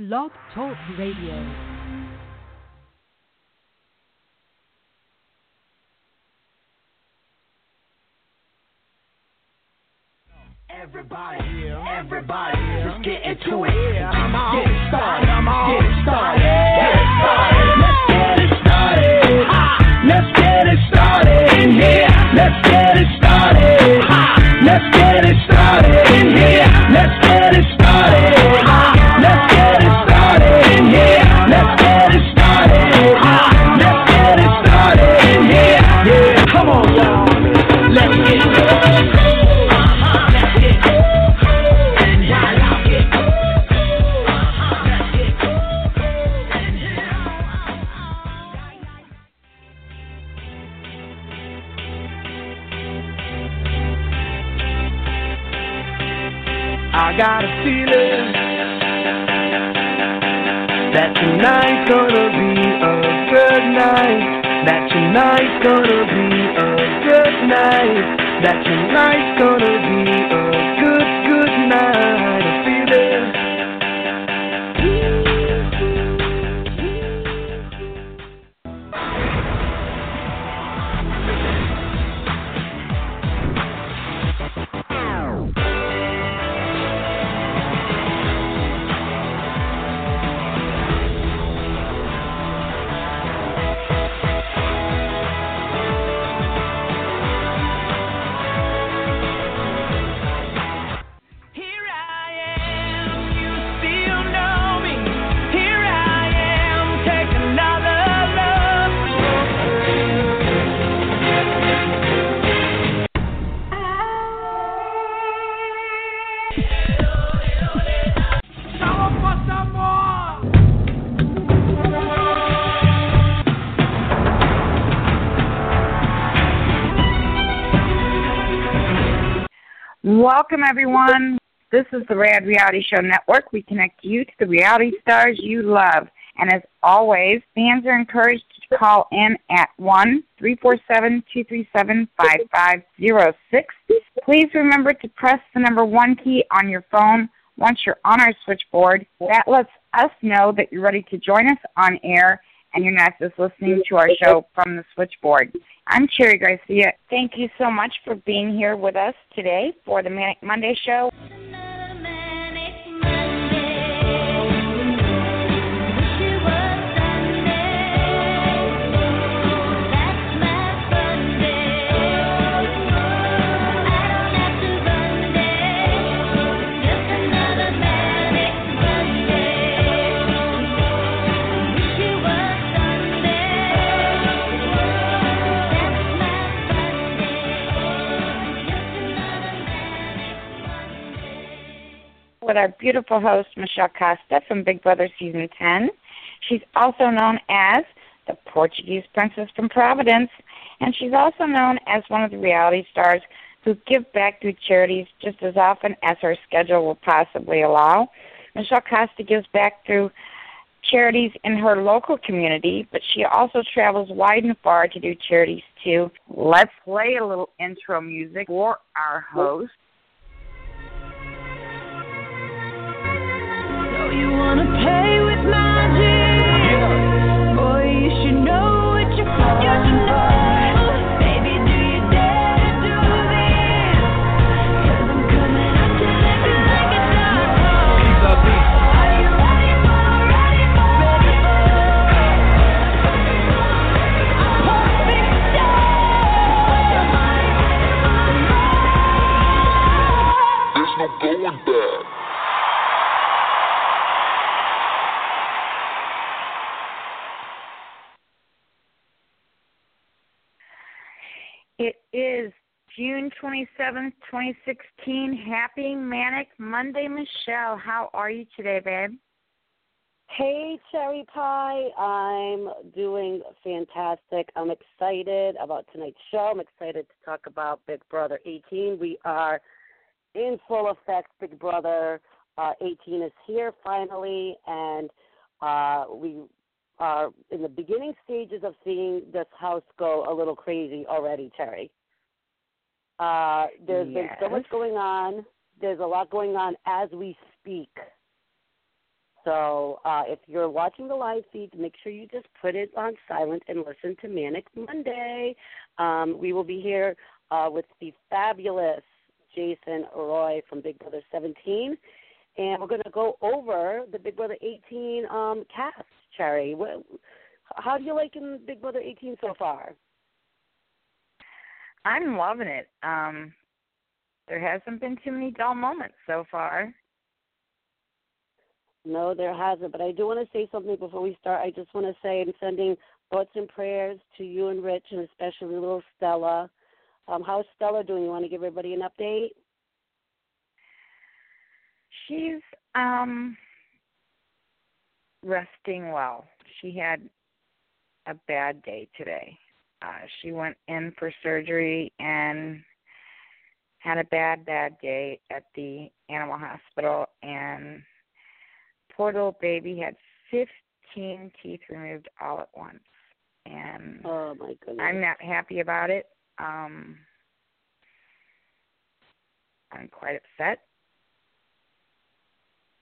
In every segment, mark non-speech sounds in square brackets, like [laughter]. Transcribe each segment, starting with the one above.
Blog Talk Radio. Is the Rad Reality Show Network. We connect you to the reality stars you love. And as always, fans are encouraged to call in at 1 347 237 5506. Please remember to press the number 1 key on your phone once you're on our switchboard. That lets us know that you're ready to join us on air and you're not just listening to our show from the switchboard. I'm Cherry Garcia. Thank you so much for being here with us today for the Manic Monday show. With our beautiful host, Michelle Costa from Big Brother Season 10. She's also known as the Portuguese Princess from Providence, and she's also known as one of the reality stars who give back through charities just as often as her schedule will possibly allow. Michelle Costa gives back through charities in her local community, but she also travels wide and far to do charities too. Let's play a little intro music for our host. 27th, 2016. Happy Manic Monday, Michelle. How are you today, babe? Hey, Cherry Pie. I'm doing fantastic. I'm excited about tonight's show. I'm excited to talk about Big Brother 18. We are in full effect. Big Brother uh, 18 is here finally, and uh, we are in the beginning stages of seeing this house go a little crazy already, Cherry. Uh, there's been so much going on. There's a lot going on as we speak. So uh, if you're watching the live feed, make sure you just put it on silent and listen to Manic Monday. Um, we will be here uh, with the fabulous Jason Roy from Big Brother 17, and we're going to go over the Big Brother 18 um, cast. Cherry, what, how do you like in Big Brother 18 so far? I'm loving it. Um, there hasn't been too many dull moments so far. No, there hasn't. But I do want to say something before we start. I just want to say I'm sending thoughts and prayers to you and Rich, and especially little Stella. Um, how's Stella doing? You want to give everybody an update? She's um resting well. She had a bad day today. Uh, she went in for surgery and had a bad, bad day at the animal hospital, and poor little baby had 15 teeth removed all at once. And oh my goodness, I'm not happy about it. Um, I'm quite upset,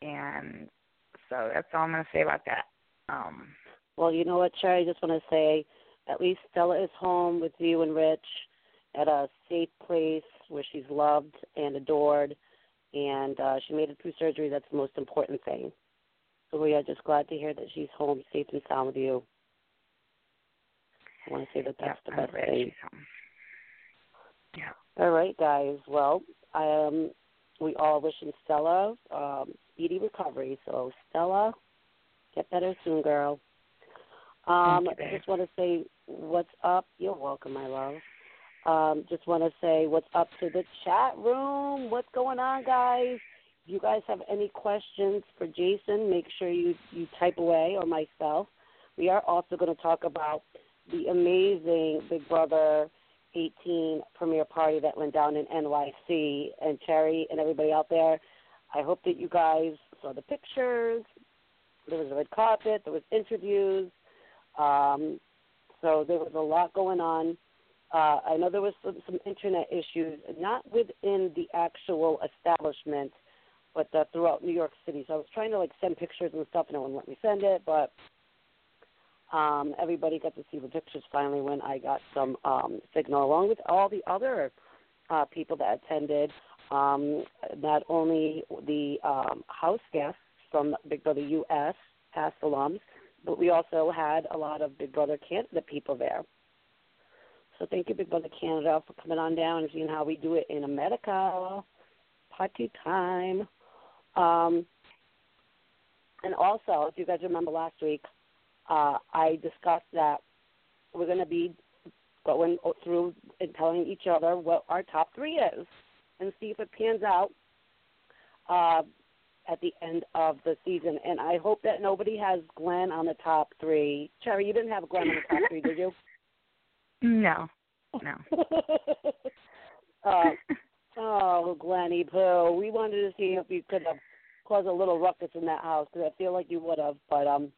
and so that's all I'm going to say about that. Um, well, you know what, Cherry, I just want to say at least Stella is home with you and Rich at a safe place where she's loved and adored, and uh, she made it through surgery. That's the most important thing. So we are just glad to hear that she's home, safe and sound with you. I want to say that that's yeah, the best thing. Yeah. All right, guys. Well, um, we all wishing Stella um, speedy recovery. So Stella, get better soon, girl. Um, you, I just want to say what's up. You're welcome, my love. Um, just want to say what's up to the chat room. What's going on, guys? If you guys have any questions for Jason, make sure you, you type away or myself. We are also going to talk about the amazing Big Brother 18 premiere party that went down in NYC. And Cherry and everybody out there, I hope that you guys saw the pictures. There was a red carpet, there was interviews. Um, so there was a lot going on. Uh, I know there was some, some internet issues, not within the actual establishment, but uh, throughout New York City. So I was trying to like send pictures and stuff, and no one let me send it. But um, everybody got to see the pictures finally when I got some um, signal, along with all the other uh, people that attended. Um, not only the um, house guests from Big Brother US, past alums, but we also had a lot of Big Brother Canada people there. So thank you, Big Brother Canada, for coming on down and seeing how we do it in America. Party time. Um, and also, if you guys remember last week, uh, I discussed that we're going to be going through and telling each other what our top three is and see if it pans out uh, at the end of the season. And I hope that nobody has Glenn on the top three. Cherry, you didn't have Glenn on the top three, did you? No, no. [laughs] uh, oh, Glenny Pooh. We wanted to see if you could have caused a little ruckus in that house because I feel like you would have. But um,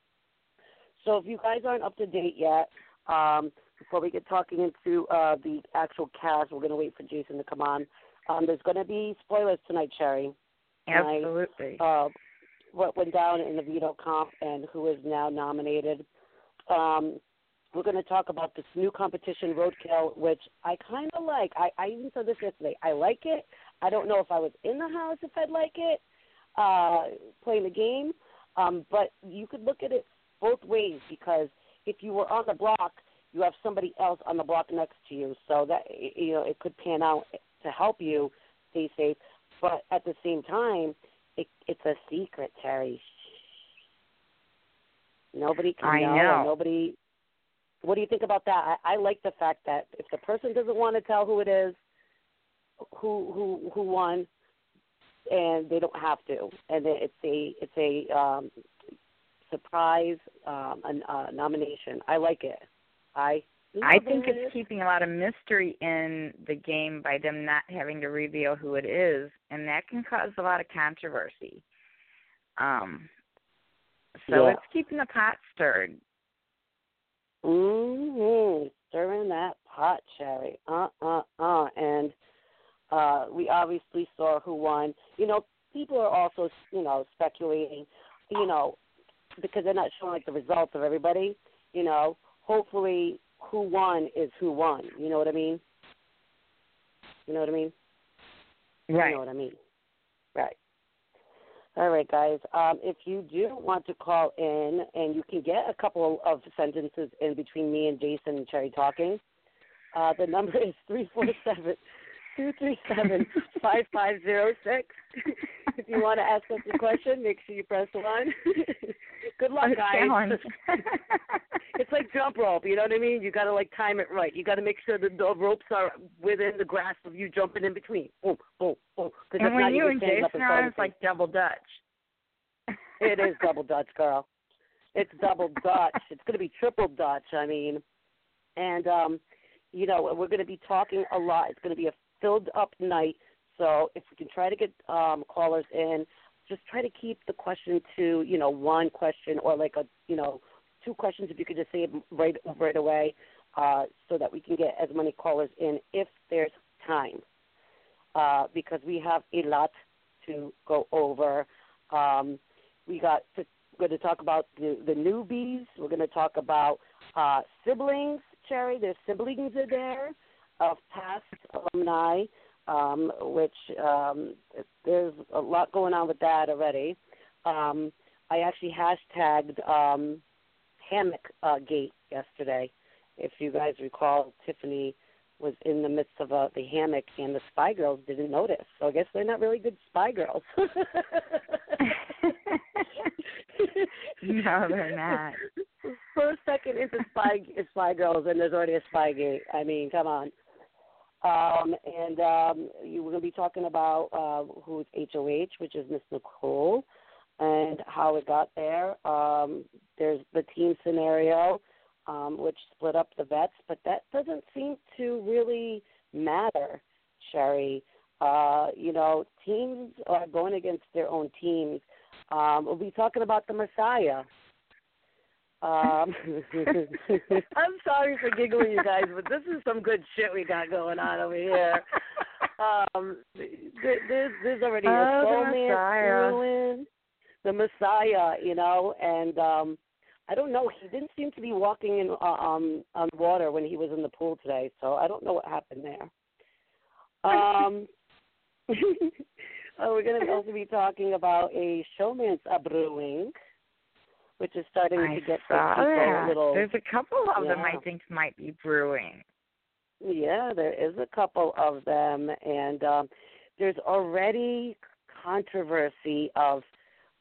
so if you guys aren't up to date yet, um, before we get talking into uh, the actual cast, we're going to wait for Jason to come on. Um, there's going to be spoilers tonight, Cherry. Absolutely. uh, what went down in the veto comp and who is now nominated. Um, we're going to talk about this new competition, Roadkill, which I kind of like. I, I even said this yesterday. I like it. I don't know if I was in the house if I'd like it, uh, playing the game. Um, but you could look at it both ways because if you were on the block, you have somebody else on the block next to you, so that you know it could pan out to help you stay safe. But at the same time, it, it's a secret, Terry. Nobody can I know. know. Nobody. What do you think about that? I, I like the fact that if the person doesn't want to tell who it is, who who who won, and they don't have to, and it's a it's a um, surprise um, a, a nomination. I like it. I I think it's keeping a lot of mystery in the game by them not having to reveal who it is, and that can cause a lot of controversy. Um, so Yeah. it's keeping the pot stirred. Mm-hmm. Stirring that pot, Cherry. Uh, uh, uh. And uh, we obviously saw who won. You know, people are also, you know, speculating you know, because they're not showing like the results of everybody, you know, hopefully who won is who won. You know what I mean? You know what I mean? Right. You know what I mean? Right. All right, guys. Um, if you do want to call in, and you can get a couple of sentences in between me and Jason and Cherry talking, uh, the number is [laughs] three four seven two three seven five five zero six. [laughs] If you want to ask us a question, make sure you press one. [laughs] Good luck, guys. [laughs] it's like jump rope. You know what I mean? You got to like time it right. You got to make sure that the ropes are within the grasp of you jumping in between. Boom, boom, boom. and not, when you and Jason are on, it's like double Dutch. it is [laughs] double Dutch, girl. It's double Dutch. It's going to be triple Dutch. I mean, and um, you know, we're going to be talking a lot. It's going to be a filled up night. So if we can try to get um, callers in, just try to keep the question to you know one question or like a you know two questions. If you could just say it right right away, uh, so that we can get as many callers in if there's time, uh, because we have a lot to go over. Um, we got to, we're going to talk about the, the newbies. We're going to talk about uh, siblings. Cherry, their siblings are there of past alumni, um, which um, there's a lot going on with that already. Um, I actually hashtagged um, hammock uh, gate yesterday. If you guys recall, Tiffany was in the midst of uh, the hammock, and the spy girls didn't notice. So I guess they're not really good spy girls. [laughs] No, they're not. First second into spy spy girls, and there's already a spy gate. I mean, come on. Um, and um, you were going to be talking about uh, who's HOH, which is Miss Nicole, and how it got there. Um, there's the team scenario, um, which split up the vets, but that doesn't seem to really matter, Cherry. Uh, you know, teams are going against their own teams. Um, we'll be talking about the Messiah. Um, [laughs] I'm sorry for giggling, you guys, but this is some good shit we got going on over here. Um, there's there's already a Oh, the soulmate ruin, the Messiah, you know, and um, I don't know. He didn't seem to be walking in uh, um on water when he was in the pool today, so I don't know what happened there. Um, [laughs] oh, we're going to also be talking about a showmance uh, brewing, which is starting I to get saw people that. a little. There's a couple of them I think might be brewing. Yeah, there is a couple of them, and um, there's already controversy of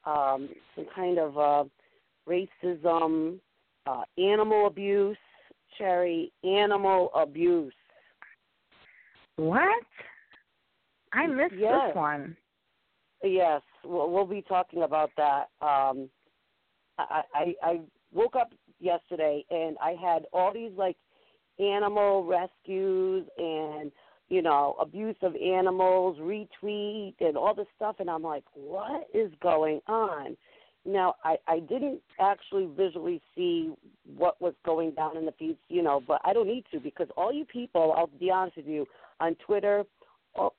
um, some kind of uh, racism, uh, animal abuse, Cherry, animal abuse. What? I missed Yes. this one. Yes, we'll, we'll be talking about that. Um, I, I woke up yesterday and I had all these like animal rescues and you know abuse of animals retweet and all this stuff and I'm like, what is going on? Now I I didn't actually visually see what was going down in the feeds, you know, but I don't need to because all you people, I'll be honest with you, on Twitter, all,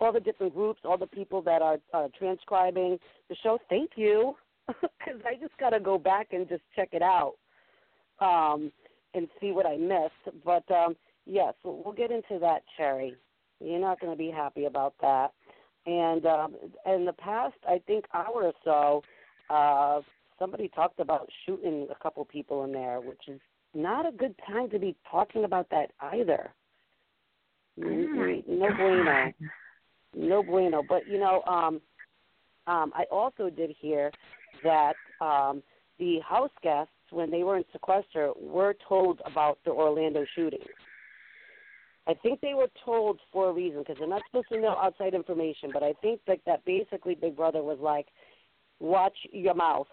all the different groups, all the people that are uh, transcribing the show. Thank you, [laughs] because I just got to go back and just check it out um, and see what I missed. But um, yes, we'll we'll get into that, Cherry. You're not going to be happy about that. And um, in the past, I think hour or so, uh, somebody talked about shooting a couple people in there, which is not a good time to be talking about that either. Oh no bueno no bueno. But you know, um, um, I also did hear that um, the house guests, when they were in sequester, were told about the Orlando shooting. I think they were told for a reason because they're not supposed to know outside information. But I think like that basically Big Brother was like, watch your mouth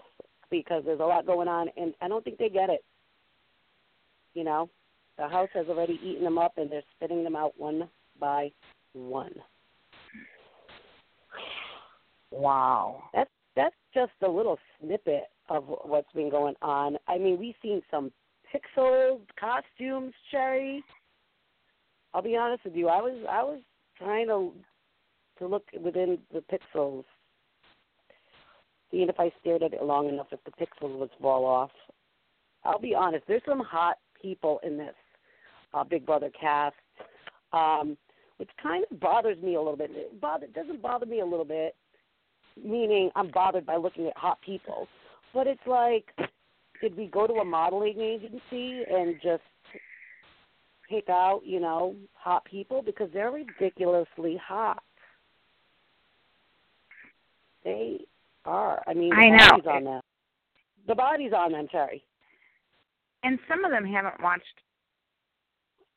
because there's a lot going on, and I don't think they get it. You know, the house has already eaten them up, and they're spitting them out one by one. Wow. That's just a little snippet of what's been going on. I mean, we've seen some pixel costumes, Cherry. I'll be honest with you. I was I was trying to to look within the pixels. seeing if I stared at it long enough if the pixels would fall off. I'll be honest, there's some hot people in this uh, Big Brother cast, um, which kind of bothers me a little bit. It bother, doesn't bother me a little bit, meaning I'm bothered by looking at hot people. But it's like, did we go to a modeling agency and just pick out, you know, hot people because they're ridiculously hot. They are. I mean, the I know. body's on them. The body's on them, Terry. And some of them haven't watched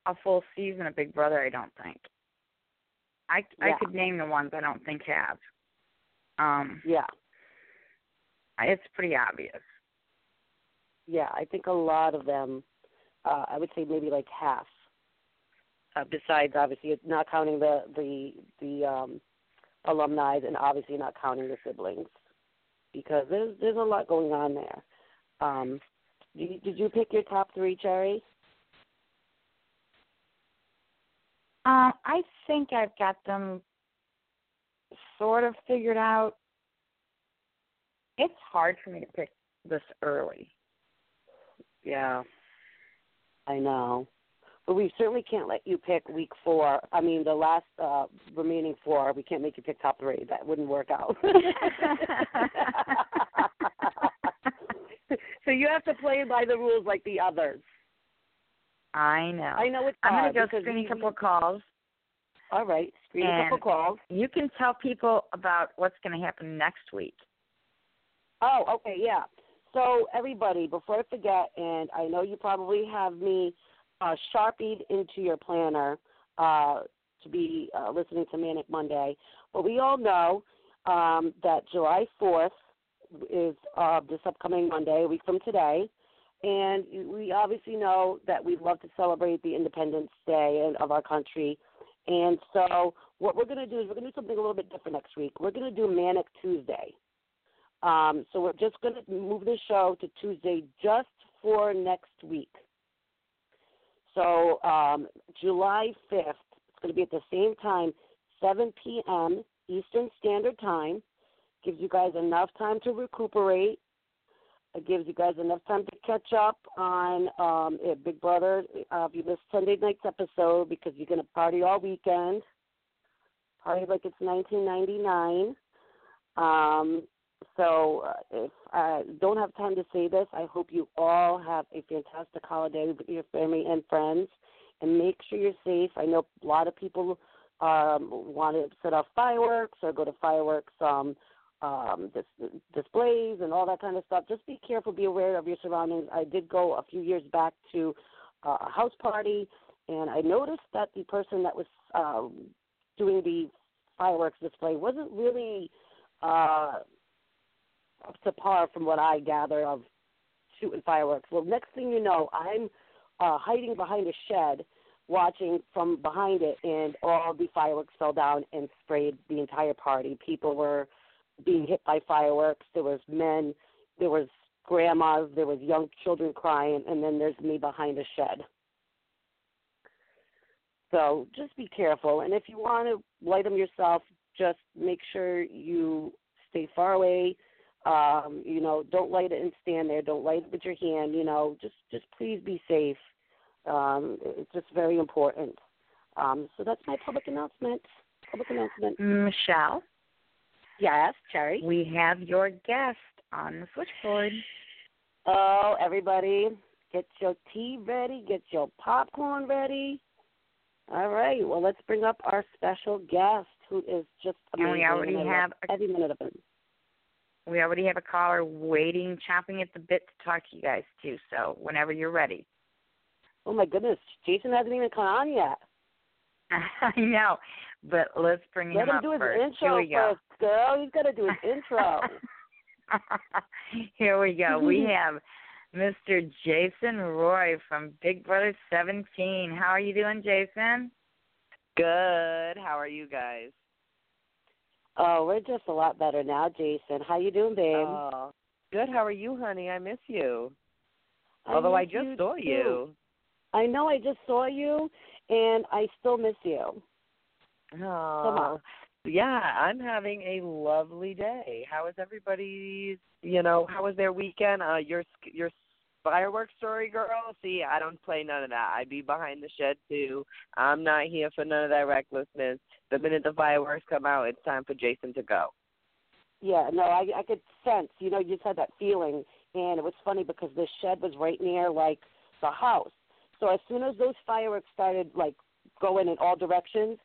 a full season of Big Brother. I don't think. I I could name the ones I don't think have. Um, Yeah, it's pretty obvious. yeah. I think a lot of them. Uh, I would say maybe like half. Uh, besides, obviously, not counting the the the um, alumni, and obviously not counting the siblings, because there's there's a lot going on there. Um, did you, did you pick your top three, Cherry? Um, I think I've got them sort of figured out. It's hard for me to pick this early. Yeah, I know. But we certainly can't let you pick week four. I mean, the last uh remaining four, we can't make you pick top three. That wouldn't work out. [laughs] so you have to play by the rules like the others. I know. I know it's I'm going to go screen a couple of calls. All right, screen a couple calls. You can tell people about what's going to happen next week. Oh, okay, yeah. So everybody, before I forget, and I know you probably have me uh, sharpied into your planner uh, to be uh, listening to Manic Monday, but we all know um, that July 4th is uh, this upcoming Monday, a week from today, and we obviously know that we'd love to celebrate the Independence Day of our country. And so, what we're going to do is we're going to do something a little bit different next week. We're going to do Manic Tuesday. Um, so we're just going to move the show to Tuesday just for next week. So um, July 5th, it's going to be at the same time, 7 p.m. Eastern Standard Time. Gives you guys enough time to recuperate. It gives you guys enough time to catch up on um, eh, Big Brother. Uh, if you missed Sunday night's episode because you're going to party all weekend, party like it's 1999. Um, so uh, if I don't have time to say this, I hope you all have a fantastic holiday with your family and friends, and make sure you're safe. I know a lot of people um, want to set off fireworks or go to fireworks um, um, dis- displays and all that kind of stuff. Just be careful, be aware of your surroundings. I did go a few years back to uh, a house party, and I noticed that the person that was um, doing the fireworks display wasn't really uh, up to par from what I gather of shooting fireworks. Well, next thing you know, I'm uh, hiding behind a shed, watching from behind it, and all the fireworks fell down and sprayed the entire party. People were being hit by fireworks. There was men, there was grandmas, there was young children crying, and then there's me behind a shed. So just be careful, and if you want to light them yourself, just make sure you stay far away. Um, you know, don't light it and stand there. Don't light it with your hand. You know, just just please be safe. Um, it's just very important. Um, so that's my public announcement. Public announcement. Michelle, Yes, Cherry. we have your guest on the switchboard. Oh, everybody, get your tea ready. Get your popcorn ready. All right. Well, let's bring up our special guest, who is just And amazing. we already love have a- every minute of him. We already have a caller waiting, chomping at the bit to talk to you guys too. So whenever you're ready. Oh my goodness, Jason hasn't even come on yet. [laughs] I know, but let's bring Let him him up do his first. intro Here we go. first, girl. He's got to do his intro. [laughs] Here we go. We [laughs] have Mr. Jason Roy from Big Brother 17. How are you doing, Jason? Good. How are you guys? Oh, we're just a lot better now, Jason. How you doing, babe? Oh, good. How are you, honey? I miss you. I Although I miss just you, saw too. you. I know. I just saw you, and I still miss you. Oh. Yeah, I'm having a lovely day. How is everybody's? You know, how was their weekend? Uh, your your fireworks story, girl. See, I don't play none of that. I'd be behind the shed too. I'm not here for none of that recklessness. The minute the fireworks come out, it's time for Jason to go. Yeah, no, I I could sense. You know, you just had that feeling, and it was funny because the shed was right near like the house. So as soon as those fireworks started like going in all directions,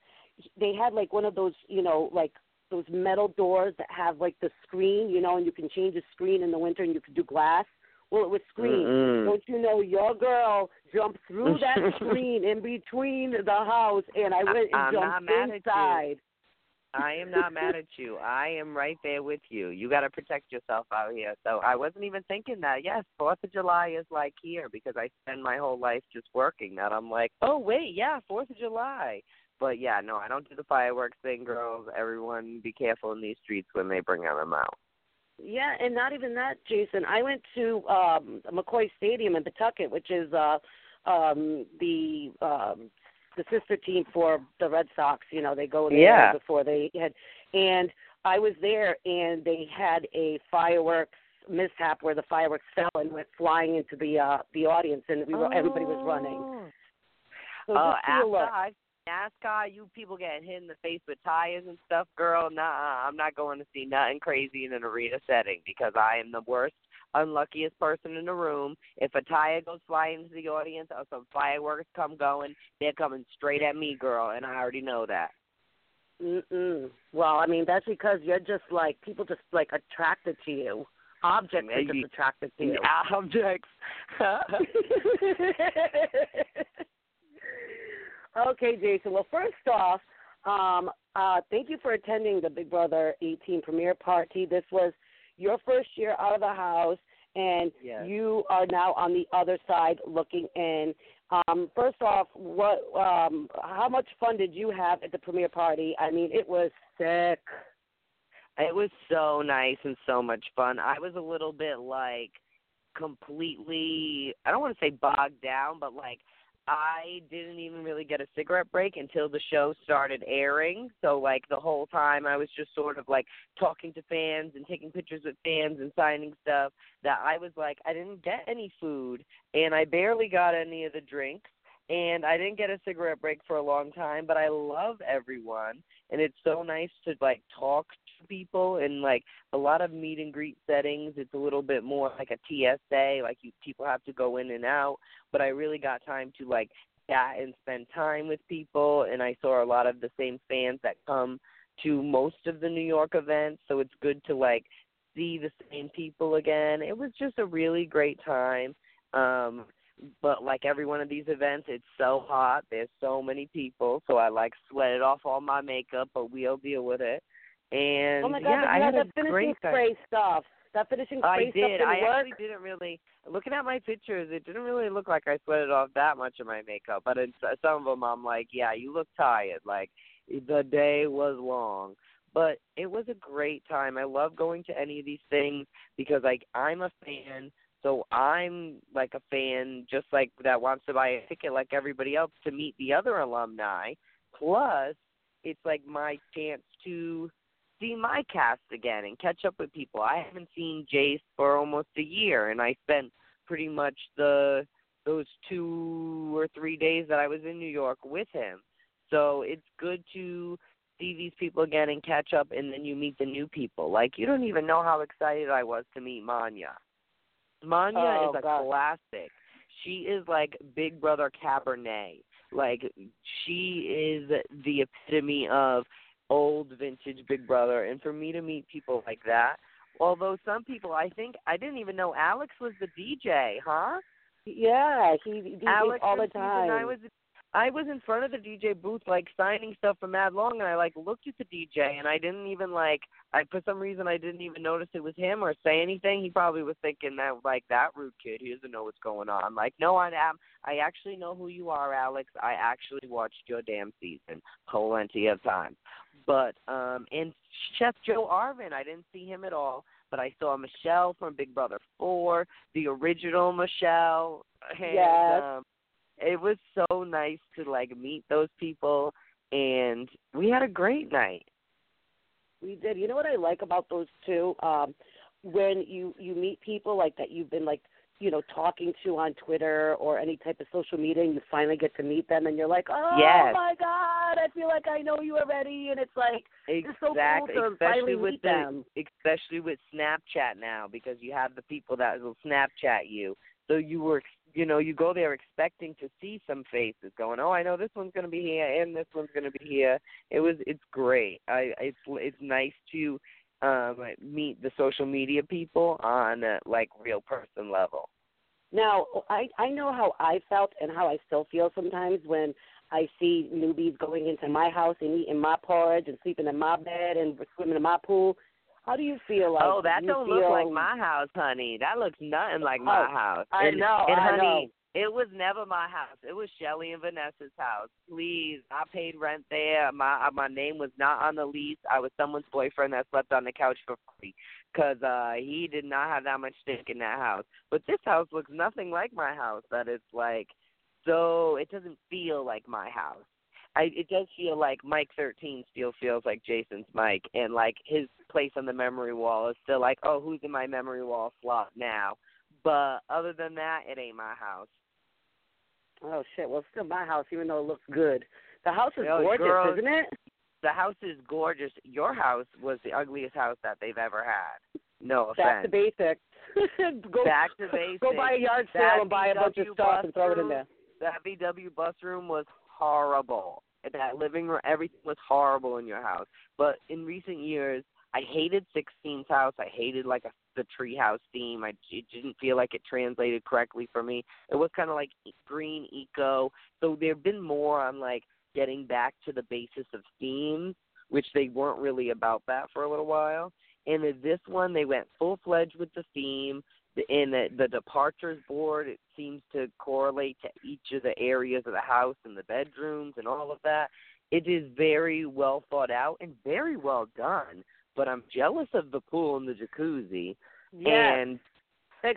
they had like one of those, you know, like those metal doors that have like the screen, you know, and you can change the screen in the winter and you can do glass. Well, it was screen. Mm-mm. Don't you know your girl jumped through that [laughs] screen in between the house, and I went and I'm not jumped mad at you. inside. I am not mad at you. I am right there with you. You got to protect yourself out here. So I wasn't even thinking that. Yes, Fourth of July is like here because I spend my whole life just working. That I'm like, oh wait, yeah, Fourth of July. But yeah, no, I don't do the fireworks thing, girls. Everyone, be careful in these streets when they bring them out. Yeah, and not even that, Jason. I went to um McCoy Stadium in Pawtucket, which is uh um the um the sister team for the Red Sox, you know, they go there Yeah. before they had and I was there and they had a fireworks mishap where the fireworks fell and went flying into the uh the audience and we were everybody was running. So Oh, just be after. I NASCAR, you people getting hit in the face with tires and stuff, girl. Nah, I'm not going to see nothing crazy in an arena setting because I am the worst, unluckiest person in the room. If a tire goes flying into the audience or some fireworks come going, they're coming straight at me, girl, and I already know that. Mm-mm. Well, I mean that's because you're just like people just like attracted to you. Objects are just attracted to [laughs] you. Objects. [laughs] okay, Jason. Well, first off, um, uh, thank you for attending the Big Brother 18 premiere party. This was your first year out of the house, and Yes. you are now on the other side looking in. Um, first off, what? Um, how much fun did you have at the premiere party? I mean, it was sick. It was so nice and so much fun. I was a little bit like completely I don't want to say bogged down, but like I didn't even really get a cigarette break until the show started airing. So like the whole time I was just sort of like talking to fans and taking pictures with fans and signing stuff that I was like I didn't get any food and I barely got any of the drinks and I didn't get a cigarette break for a long time, but I love everyone and it's so nice to like talk people and like a lot of meet and greet settings. It's a little bit more like a TSA like you people have to go in and out. But I really got time to like chat and spend time with people and I saw a lot of the same fans that come to most of the New York events. So it's good to like see the same people again. It was just a really great time. Um but like every one of these events, it's so hot. There's so many people, so I like sweated off all my makeup, but we'll deal with it. And oh my God! yeah, I had had a that finishing great time. spray stuff. That finishing spray I stuff did. I work. actually didn't really. Looking at my pictures, it didn't really look like I sweated off that much of my makeup. But in some of them, I'm like, yeah, you look tired. Like the day was long, but it was a great time. I love going to any of these things because like I'm a fan. So I'm like a fan, just like that wants to buy a ticket like everybody else to meet the other alumni. Plus, it's like my chance to see my cast again and catch up with people. I haven't seen Jace for almost a year, and I spent pretty much the those two or three days that I was in New York with him. So it's good to see these people again and catch up, and then you meet the new people. Like you don't even know how excited I was to meet Manya. Manya Oh, is a God. classic. She is like Big Brother Cabernet. Like she is the epitome of old vintage Big Brother, and for me to meet people like that, although some people, I think I didn't even know Alex was the DJ, huh? Yeah, he, DJs Alex all the time. nine was I was in front of the DJ booth like signing stuff for Mad Long and I like looked at the DJ and I didn't even like I for some reason I didn't even notice it was him or say anything. He probably was thinking that like that rude kid, he doesn't know what's going on. Like, no, I am I actually know who you are, Alex. I actually watched your damn season plenty of times. But um and Chef Joe Arvin, I didn't see him at all. But I saw Michelle from Big Brother Four, the original Michelle. And, Yes. um, it was so nice to like meet those people and we had a great night We did. You know what I like about those two? Um, when you you meet people like that you've been like you know talking to on Twitter or any type of social media, and you finally get to meet them, and you're like, oh Yes. my god, I feel like I know you already, and it's like it's so cool Exactly, to especially finally with meet the them. especially with Snapchat now because you have the people that will Snapchat you. So you were, you know, you go there expecting to see some faces going, "Oh, I know this one's going to be here and this one's going to be here." It was it's great. I it's it's nice to um meet the social media people on a, like real person level. Now, I I know how I felt and how I still feel sometimes when I see newbies going into my house and eating my porridge and sleeping in my bed and swimming in my pool. How do you feel like? oh, that don't look like my house, honey. That looks nothing like my Oh, house. I and, know, And I honey. It was never my house. It was Shelli and Vanessa's house. Please, I paid rent there. My uh, my name was not on the lease. I was someone's boyfriend that slept on the couch for free because uh he did not have that much stake in that house. But this house looks nothing like my house. That it's like so it doesn't feel like my house. I it does feel like Mike thirteen still feels like Jason's Mike and like his place on the memory wall is still like, Oh, who's in my memory wall slot now? But other than that, it ain't my house. Oh shit! Well, it's still my house, even though it looks good. The house is gorgeous, girl. isn't it? The house is gorgeous. Your house was the ugliest house that they've ever had. No Back to offense. basics. [laughs] go Back to basics. go buy a yard sale That and buy a bunch of stuff and throw it in there. That VW bus room was horrible. That living room, everything was horrible in your house. But in recent years, I hated 16's house. I hated like a, the treehouse theme. I it didn't feel like it translated correctly for me. It was kind of like green eco. So there've been more on like getting back to the basis of themes, which they weren't really about that for a little while. And in this one, they went full fledged with the theme. The- And the, the departures board, it seems to correlate to each of the areas of the house and the bedrooms and all of that. It is very well thought out and very well done. But I'm jealous of the pool and the jacuzzi. Yeah. And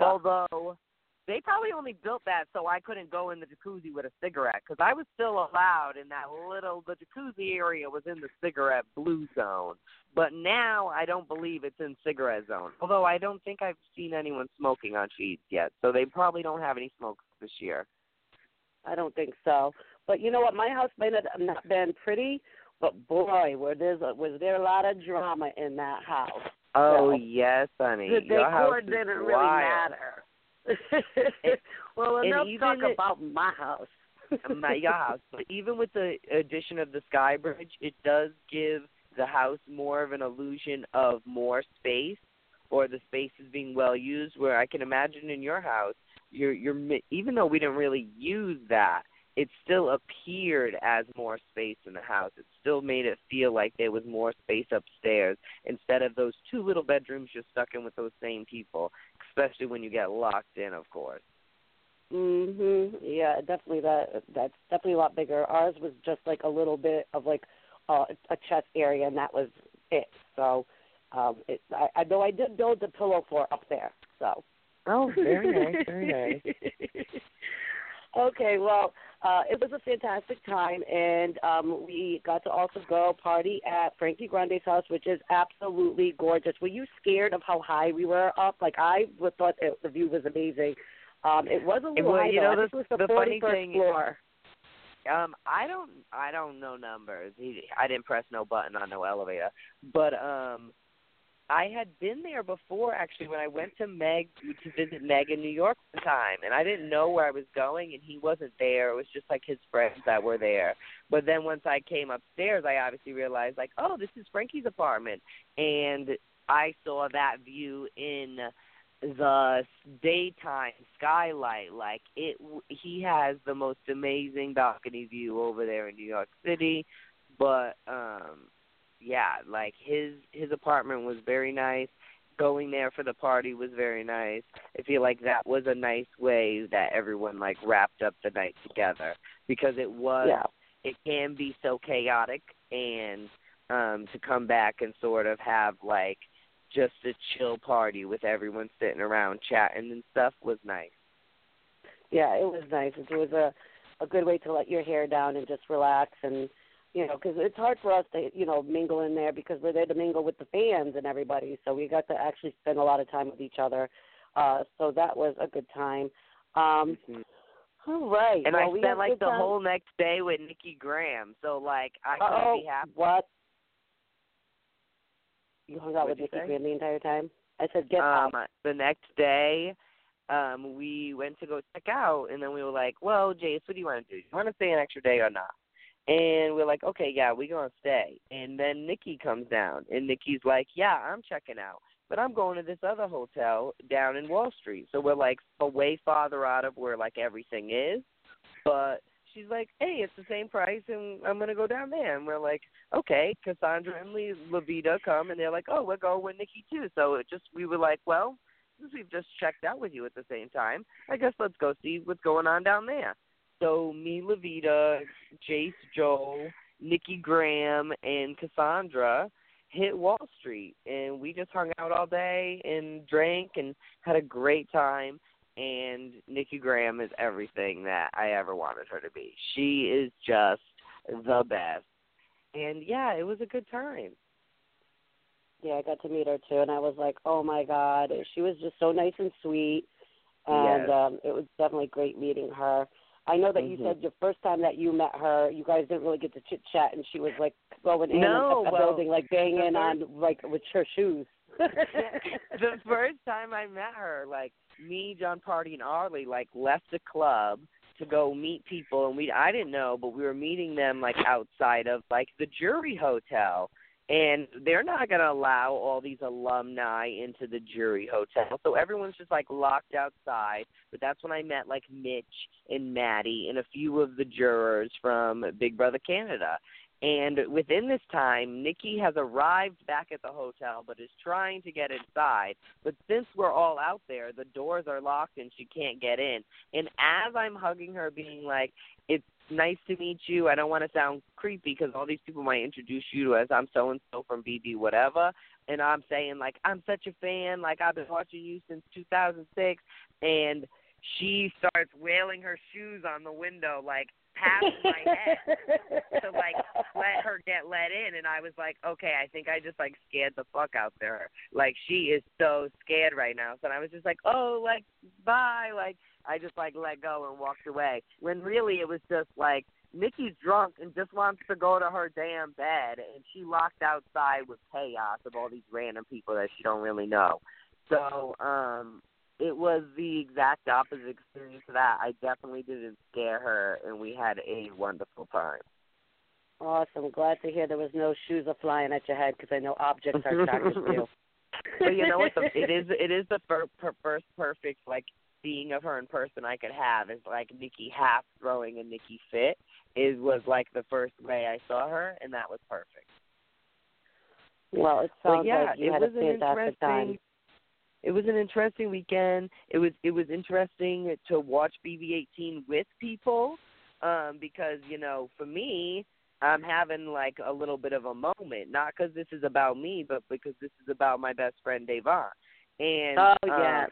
although they probably only built that so I couldn't go in the jacuzzi with a cigarette because I was still allowed in that little the jacuzzi area was in the cigarette blue zone. But now I don't believe it's in cigarette zone. Although I don't think I've seen anyone smoking on sheets yet, so they probably don't have any smoke this year. I don't think so. But you know what? My house might have not been pretty, but boy, were there's a, was there a lot of drama in that house. Oh So, yes, honey. the Your decor didn't really wild. matter. [laughs] well, and enough talk it- about my house. Uh, my house. But even with the addition of the sky bridge, it does give the house more of an illusion of more space, or the space is being well used. Where I can imagine in your house, you're you're even though we didn't really use that, it still appeared as more space in the house. It still made it feel like there was more space upstairs instead of those two little bedrooms you're stuck in with those same people. Especially when you get locked in, of course. Mhm. Yeah, definitely that that's definitely a lot bigger. Ours was just like a little bit of like uh, a chest area and that was it. So um it I, I though I did build the pillow fort up there. So Oh, very nice, very [laughs] nice. okay, well, uh, it was a fantastic time, and um, we got to also go party at Frankie Grande's house, which is absolutely gorgeous. Were you scared of how high we were up? Like I thought it, the view was amazing. Um, it was a little well, high you though. know, I think it was the, the funny 41st thing- floor. Um, I don't, I don't know numbers. He, I didn't press no button on no elevator, but um, I had been there before actually when I went to Meg to visit Meg in New York one time, and I didn't know where I was going, and he wasn't there. It was just like his friends that were there. But then once I came upstairs, I obviously realized like, oh, this is Frankie's apartment, and I saw that view in the daytime skylight like it he has the most amazing balcony view over there in New York City but um yeah like his his apartment was very nice going there for the party was very nice i feel like that was a nice way that everyone like wrapped up the night together because it was Yeah. it can be so chaotic and um to come back and sort of have like just a chill party with everyone sitting around chatting and stuff was nice. Yeah, it was nice. It was a a good way to let your hair down and just relax and you know, because it's hard for us to, you know, mingle in there because we're there to mingle with the fans and everybody. So we got to actually spend a lot of time with each other. Uh, so that was a good time. Um, Mhm. all right. And well, I we spent like the time. whole next day with Nikki Grahame. So like I couldn't oh, be happy. what? You hung out What'd with Nikki say? Grahame the entire time? I said, get um out. the next day um we went to go check out and then we were like well jace what do you want to do? do you want to stay an extra day or not and we're like okay yeah we're going to stay. And then nikki comes down and nikki's like yeah i'm checking out but i'm going to this other hotel down in wall street. So we're like way farther out of where like everything is. But she's like hey it's the same price and i'm going to go down there. And we're like okay cassandra and Le- levita come and they're like oh we're going with nikki too. So it just we were like well since we've just checked out with you at the same time, I guess let's go see what's going on down there. So me, Levita, Jace, Joel, Nikki Grahame, and Cassandra hit Wall Street, and we just hung out all day and drank and had a great time. And Nikki Grahame is everything that I ever wanted her to be. She is just the best. And yeah, it was a good time. Yeah, I got to meet her too, and I was like, oh my god, she was just so nice and sweet, and Yes. um, it was definitely great meeting her. I know that you Mhm. said your first time that you met her, you guys didn't really get to chit chat, and she was like going in No, a, well, building, like banging the on like with her shoes. [laughs] the first time I met her, like me, John Party, and Arlie, like left the club to go meet people, and we I didn't know, but we were meeting them like outside of like the jury hotel, and they're not going to allow all these alumni into the jury hotel, so everyone's just like locked outside. But that's when I met like Mitch and Maddie and a few of the jurors from Big Brother Canada. And within this time, Nikki has arrived back at the hotel but is trying to get inside. But since we're all out there, the doors are locked and she can't get in. And as I'm hugging her, being like, it's nice to meet you. I don't want to sound creepy because all these people might introduce you to as I'm so and so from BB whatever. And I'm saying, like, I'm such a fan. Like, I've been watching you since 2006. And she starts wailing her shoes on the window, like, past my head [laughs] to like let her get let in and I was like, Okay, I think I just like scared the fuck out there. Like she is so scared right now. So I was just like, Oh, like bye like I just like let go and walked away. When really it was just like Nikki's drunk and just wants to go to her damn bed and she locked outside with chaos of all these random people that she don't really know. So, um it was the exact opposite experience to that. I definitely didn't scare her, and we had a wonderful time. awesome. Glad to hear there was no shoes are flying at your head because I know objects are attracted to you. [laughs] But you know what? The, it is it is the fir- per- first perfect like seeing of her in person I could have is like Nikki half throwing a Nikki fit is was like the first way I saw her, and that was perfect. Well, it But sounds yeah, like you it had was a fantastic time. It was an interesting weekend. It was it was interesting to watch BB18 with people, um, because you know, for me, I'm having like a little bit of a moment, not because this is about me, but because this is about my best friend Devon. And Oh um, yes.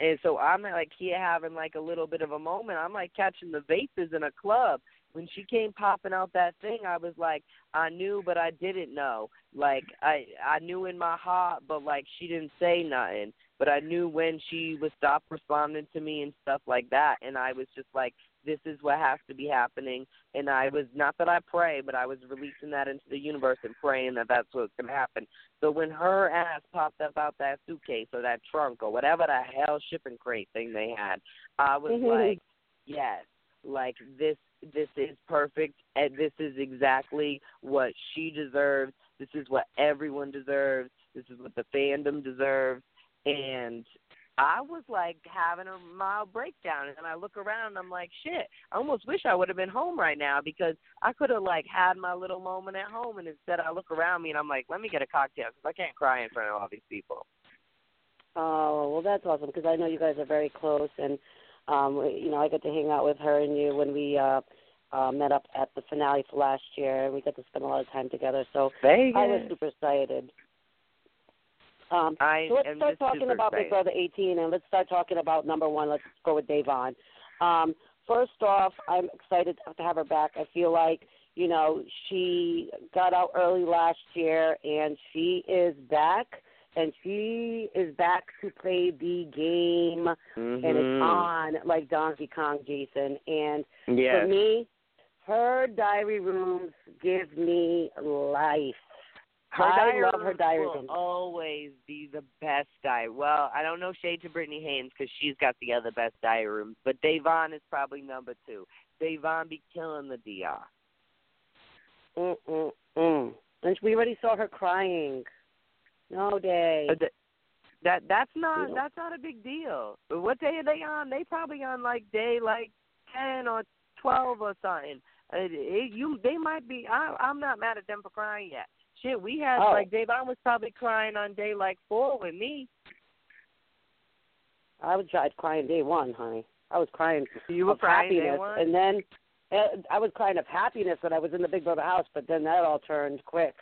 and so I'm like here having like a little bit of a moment. I'm like catching the vapors in a club. When she came popping out that thing, I was like, I knew, but I didn't know. Like I, I knew in my heart, but like she didn't say nothing. But I knew when she would stop responding to me and stuff like that. And I was just like, this is what has to be happening. And I was not that I pray, but I was releasing that into the universe and praying that that's what's gonna happen. So when her ass popped up out that suitcase or that trunk or whatever the hell shipping crate thing they had, I was Mhm. like, yes, like this this is perfect and this is exactly what she deserves. This is what everyone deserves. This is what the fandom deserves. And I was like having a mild breakdown and I look around and I'm like, shit, I almost wish I would have been home right now because I could have like had my little moment at home and instead I look around me and I'm like, let me get a cocktail because I can't cry in front of all these people. Oh well, that's awesome because I know you guys are very close, and um, you know I got to hang out with her and you when we uh, uh, met up at the finale for last year, and we got to spend a lot of time together. So Vegas. I was super excited. Um, I so let's start talking about Big excited. Brother 18, and let's start talking about number one. Let's go with Davon. Um, first off, I'm excited to have her back. I feel like you know, she got out early last year and she is back and she is back to play the game mm-hmm. and it's on like Donkey Kong Jason and Yes. for me her diary rooms give me life. Her I diary love her rooms diary will rooms. always be the best diary. Well, I don't know shade to Britney Haynes because she's got the other best diary rooms, but Davon is probably number two. Davon be killing the DR. Mm mm mm. And we already saw her crying. No day. Uh, That that's not that's not a big deal. What day are they on? They probably on like day like ten or twelve or something. Uh, it, you they might be. I, I'm not mad at them for crying yet. Shit, we had Oh. like Davon was probably crying on day like four with me. I was tried crying day one, honey. I was crying You were of crying day happiness, one. and then uh, I was crying of happiness when I was in the Big Brother house, but then that all turned quick.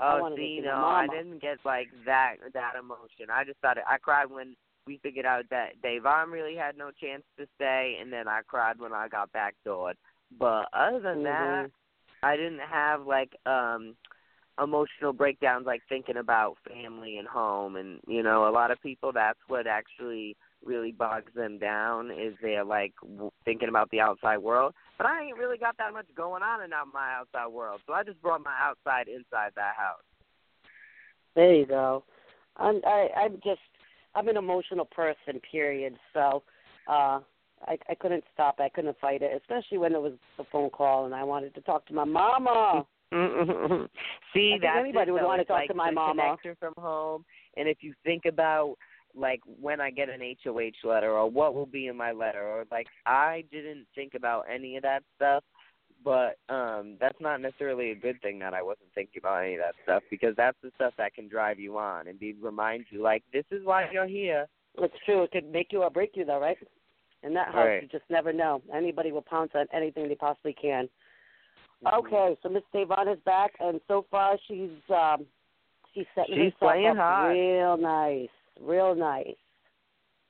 Oh, see, no, I didn't get like that that emotion. I just thought it, I cried when we figured out that Davon really had no chance to stay, and then I cried when I got backdoored. But other than that, Mhm. I didn't have like um emotional breakdowns like thinking about family and home and you know a lot of people that's what actually really bogs them down is they're like w- thinking about the outside world but i ain't really got that much going on in my outside world so i just brought my outside inside that house There you go. I'm I, I'm just I'm an emotional person, period. So uh I I couldn't stop. I couldn't fight it, especially when it was a phone call and I wanted to talk to my mama. [laughs] See, I that's anybody it, would wanna talk like to my mama. connection from home, and if you think about like when I get an HOH letter or what will be in my letter, or like I didn't think about any of that stuff, but um that's not necessarily a good thing that I wasn't thinking about any of that stuff because that's the stuff that can drive you on and be remind you like this is why you're here. It's true. It could make you or break you, though, right? In that house, Right. you just never know. Anybody will pounce on anything they possibly can. Mm-hmm. Okay, so Miss Davon is back, and so far she's um she's setting She's herself up hard. real nice, real nice.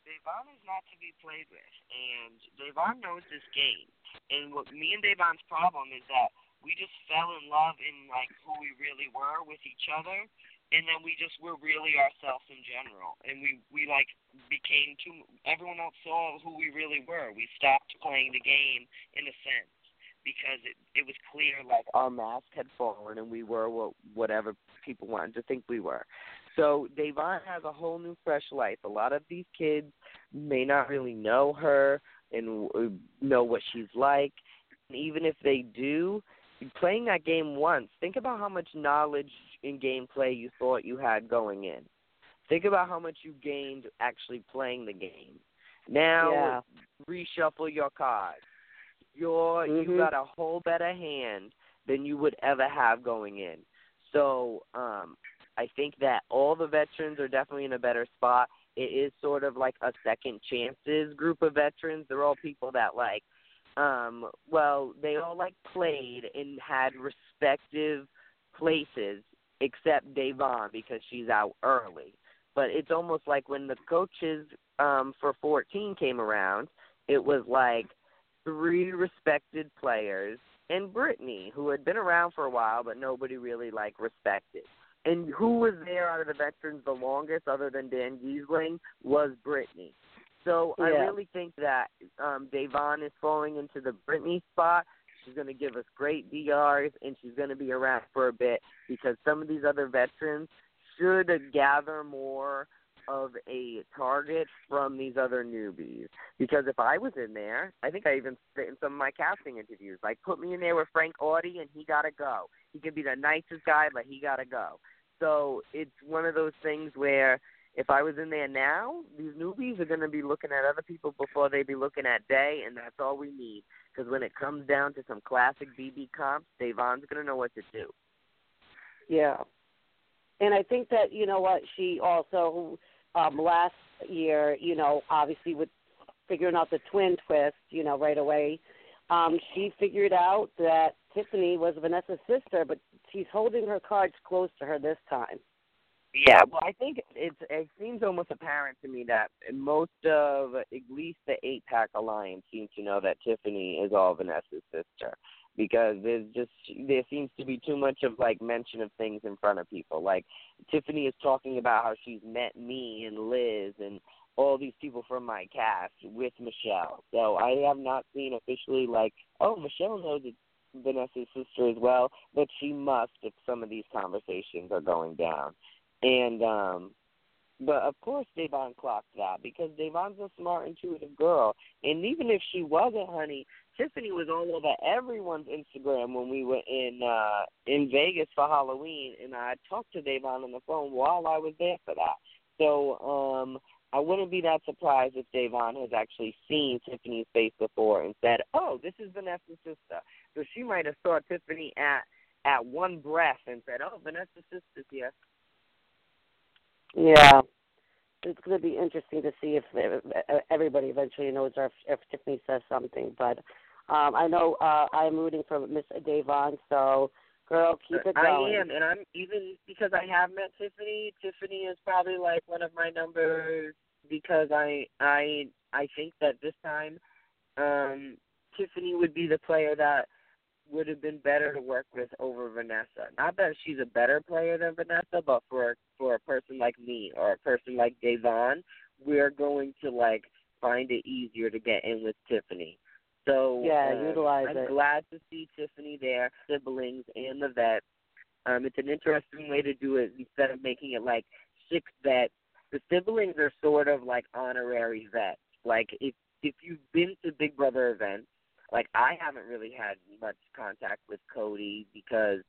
Davon is not to be played with, and Davon knows this game. And what me and Davon's problem is that we just fell in love in like who we really were with each other, and then we just were really ourselves in general. And we we like became too. Everyone else saw who we really were. We stopped playing the game in a sense because it it was clear like our mask had fallen and we were what whatever people wanted to think we were. So Davon has a whole new fresh life. A lot of these kids may not really know her and know what she's like. And even if they do, playing that game once, think about how much knowledge in gameplay you thought you had going in. Think about how much you gained actually playing the game. Now Yeah. reshuffle your cards. You're Mhm. you got a whole better hand than you would ever have going in. So, um I think that all the veterans are definitely in a better spot. It is sort of like a second chances group of veterans. They're all people that like um well, they all like played and had respective places except Davon because she's out early. But it's almost like when the coaches um for 14 came around, it was like three respected players and Britney, who had been around for a while but nobody really like respected. And who was there out of the veterans the longest, other than Dan Gheesling, was Britney. So I really think that um Davon is falling into the Britney spot. She's going to give us great DRs, and she's going to be around for a bit because some of these other veterans should gather more of a target from these other newbies. Because if I was in there, I think I even said in some of my casting interviews, like put me in there with Frank Eudy and he gotta go. He can be the nicest guy, but he gotta go. So it's one of those things where if I was in there now, these newbies are going to be looking at other people before they be looking at Day, and that's all we need. Because when it comes down to some classic BB comps, Davon's going to know what to do. Yeah. And I think that, you know what, she also um last year, you know, obviously with figuring out the twin twist, you know, right away, um, she figured out that Tiffany was Vanessa's sister, but she's holding her cards close to her this time. Yeah, well, I think it's it seems almost apparent to me that most of at least the eight pack alliance seems to know that Tiffany is all Vanessa's sister because there's just there seems to be too much of like mention of things in front of people. Like Tiffany is talking about how she's met me and Liz and all these people from my cast with Michelle. So I have not seen officially like, oh, Michelle knows it's Vanessa's sister as well, but she must if some of these conversations are going down. And um but of course Devon clocked that because Devon's a smart, intuitive girl. And even if she wasn't, honey, Tiffany was all over everyone's Instagram when we were in uh in Vegas for Halloween and I talked to Devon on the phone while I was there for that. So um I wouldn't be that surprised if Devon has actually seen Tiffany's face before and said, "Oh, this is Vanessa's sister." So she might have saw Tiffany at at one breath and said, "Oh, Vanessa's sister's here." Yeah, it's going to be interesting to see if everybody eventually knows or if, if Tiffany says something. But um, I know uh, I'm rooting for Miss Davon, so girl, keep it going. I am, and I'm even because I have met Tiffany. Tiffany is probably like one of my numbers because I I I think that this time um Tiffany would be the player that would have been better to work with over Vanessa. Not that she's a better player than Vanessa, but for for a person like me or a person like Davon, we're going to like find it easier to get in with Tiffany. So yeah, um, utilize I'm it. glad to see Tiffany there, siblings and the vets. Um, it's an interesting way to do it instead of making it like six vets. The siblings are sort of like honorary vets. Like if if you've been to Big Brother events, like I haven't really had much contact with Cody because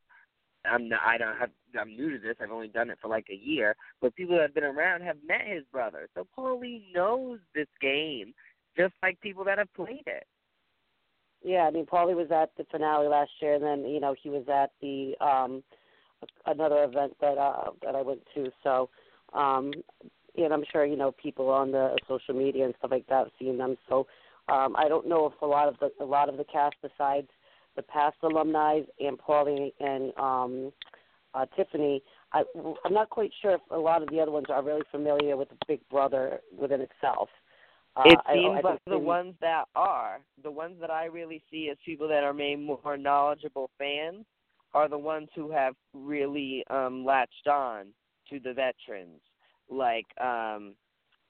I'm not, I don't have I'm new to this. I've only done it for like a year, but people that have been around have met his brother. So Paulie knows this game just like people that have played it. Yeah, I mean Paulie was at the finale last year and then, you know, he was at the um another event that uh that I went to. So um and I'm sure, you know, people on the social media and stuff like that have seen them. So um, I don't know if a lot of the a lot of the cast besides the past alumni and Paulie and um, uh, Tiffany, I, I'm not quite sure if a lot of the other ones are really familiar with the Big Brother within itself. Uh, it seems I, I like the ones that are, the ones that I really see as people that are made more knowledgeable fans, are the ones who have really um latched on to the veterans, like um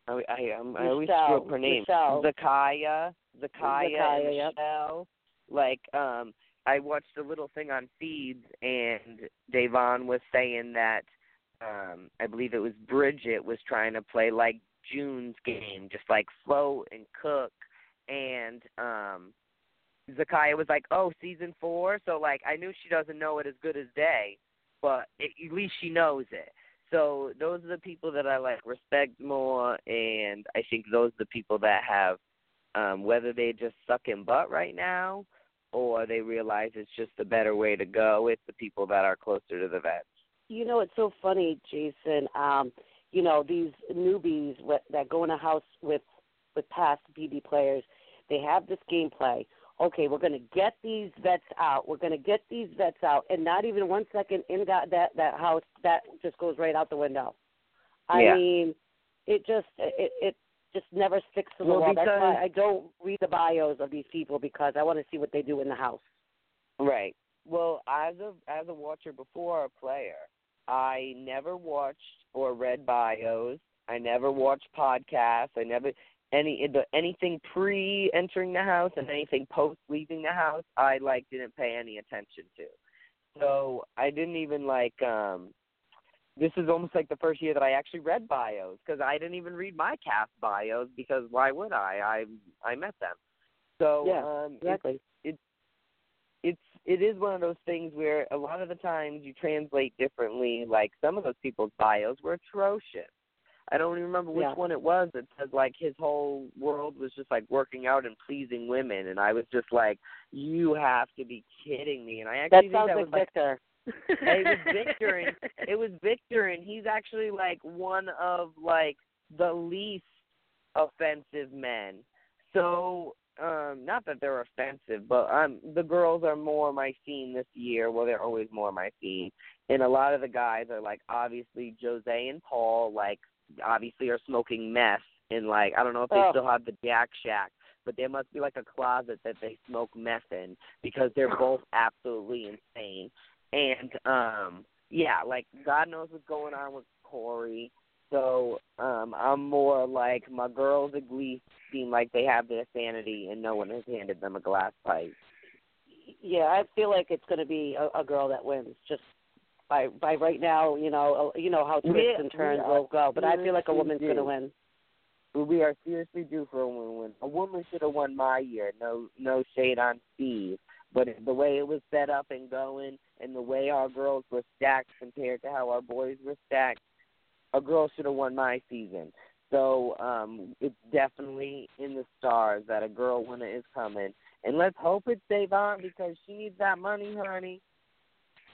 I I, um, I always screw up her name. Michelle. Zakiyah, Zakiyah, Zakiyah and yep. Like um, I watched a little thing on feeds, and Devon was saying that um, I believe it was Bridget was trying to play like June's game, just like float and cook, and um, Zakiyah was like, "Oh, season four." So like, I knew she doesn't know it as good as Day, but it, at least she knows it. So those are the people that I like respect more, and I think those are the people that have, um, whether they just suck in butt right now, or they realize it's just a better way to go. It's the people that are closer to the vets. You know, it's so funny, Jason. Um, you know, these newbies that go in a house with with past BB players, they have this gameplay okay, we're going to get these vets out. We're going to get these vets out, and not even one second in that that that house that just goes right out the window. I yeah. mean, it just it it just never sticks to the well, wall. That's why I don't read the bios of these people because I want to see what they do in the house. Right. Well, as a as a watcher before a player, I never watched or read bios. I never watched podcasts. I never any anything pre entering the house and anything post leaving the house I like didn't pay any attention to. So I didn't even like um this is almost like the first year that I actually read bios because I didn't even read my cast bios because why would I? I I met them. So yeah, um exactly. It's it is one of those things where a lot of the times you translate differently. Like some of those people's bios were atrocious. I don't even remember which yeah. one it was. It said like his whole world was just like working out and pleasing women, and I was just like, "You have to be kidding me!" And I actually that sounds that like was Victor. Like, it was [laughs] Victor, and it was Victor, and he's actually like one of like the least offensive men. So um not that they're offensive, but um the girls are more my scene this year. Well, they're always more my scene. And a lot of the guys are like obviously Jose and Paul like obviously are smoking meth and like I don't know if they Oh. still have the Jack Shack, but there must be like a closet that they smoke meth in because they're both absolutely insane. And um yeah, like God knows what's going on with Corey. Um I'm more like my girls at least seem like they have their sanity and no one has handed them a glass pipe. Yeah, I feel like it's going to be a, a girl that wins. Just by by right now, you know, uh, you know how twists We- and turns will go. But I feel like a woman's going to win. We are seriously due for a woman. A woman should have won my year. No, no shade on Steve, but the way it was set up and going, and the way our girls were stacked compared to how our boys were stacked, a girl should have won my season. So um, it's definitely in the stars that a girl winner is coming, and let's hope it's Davon because she needs that money, honey.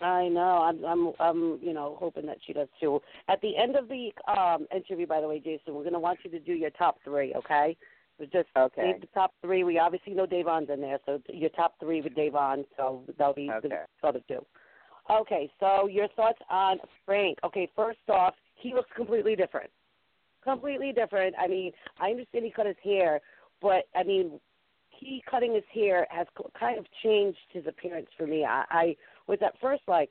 I know. I'm I'm I'm you know hoping that she does too. At the end of the um interview, by the way, Jason, we're gonna want you to do your top three. Okay. So just Okay. name the top three. We obviously know Davon's in there, so your top three with Davon. So that'll be Okay. the other two. Okay. So your thoughts on Frank? Okay. First off, he looks completely different. Completely different. I mean, I understand he cut his hair, but I mean, he cutting his hair has kind of changed his appearance for me. I, I was at first like,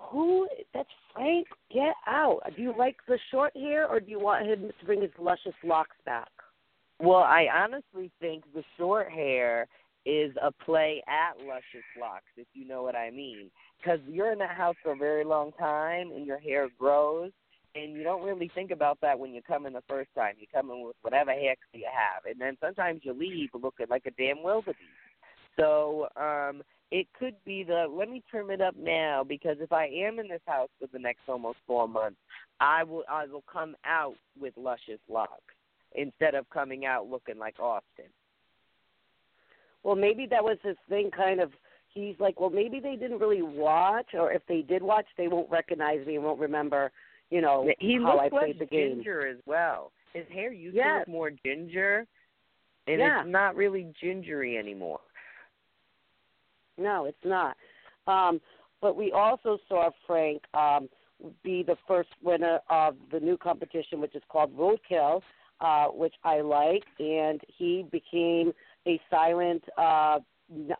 who? That's Frank. Get out. Do you like the short hair, or do you want him to bring his luscious locks back? Well, I honestly think the short hair is a play at Luscious Locks, if you know what I mean. Because you're in that house for a very long time, and your hair grows, and you don't really think about that when you come in the first time. You come in with whatever haircut you have, and then sometimes you leave looking like a damn wildebeest. So um, it could be the let me trim it up now because if I am in this house for the next almost four months, I will I will come out with luscious locks instead of coming out looking like Austin. Well, maybe that was his thing. Kind of. He's like, well, maybe they didn't really watch, or if they did watch, they won't recognize me and won't remember, you know, he how looks I played like the game. ginger as well. His hair used to look more ginger, and Yeah. it's not really gingery anymore. No, it's not. Um, but we also saw Frank um, be the first winner of the new competition, which is called Roadkill, uh, which I like, and he became a silent uh,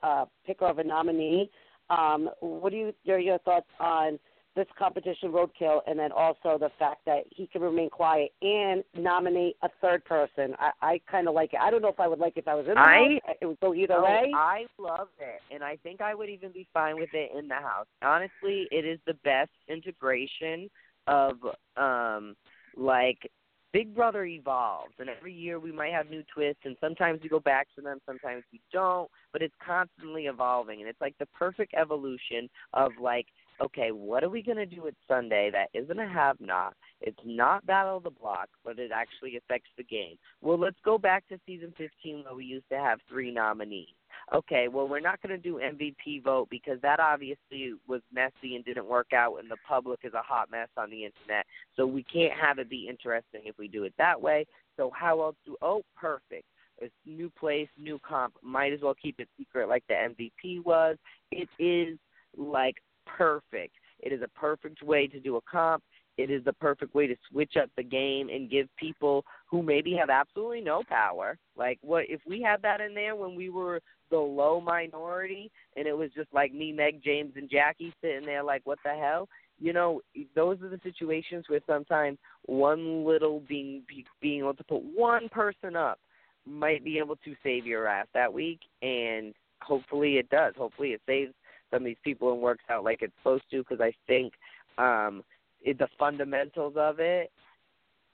uh, picker of a nominee. Um, what do you? What are your thoughts on this competition, Roadkill, and then also the fact that he can remain quiet and nominate a third person? I, I kind of like it. I don't know if I would like it if I was in the I- house. It would go either Oh, way. I love it, and I think I would even be fine with it in the house. Honestly, it is the best integration of um like Big Brother evolves, and every year we might have new twists, and sometimes we go back to them, sometimes we don't, but it's constantly evolving, and it's like the perfect evolution of like, okay, what are we gonna do at Sunday that isn't a have not? It's not Battle of the Block, but it actually affects the game. Well, let's go back to season 15 where we used to have three nominees. Okay, well, we're not going to do MVP vote because that obviously was messy and didn't work out, and the public is a hot mess on the internet. So we can't have it be interesting if we do it that way. So how else do? Oh, perfect. It's new place, new comp. Might as well keep it secret like the MVP was. It is like perfect. It is a perfect way to do a comp. It is the perfect way to switch up the game and give people who maybe have absolutely no power. Like what if we had that in there when we were the low minority and it was just like me, Meg, James and Jackie sitting there like what the hell? You know, those are the situations where sometimes one little being being able to put one person up might be able to save your ass that week and hopefully it does. Hopefully it saves some of these people and works out like it's supposed to because I think um it, the fundamentals of it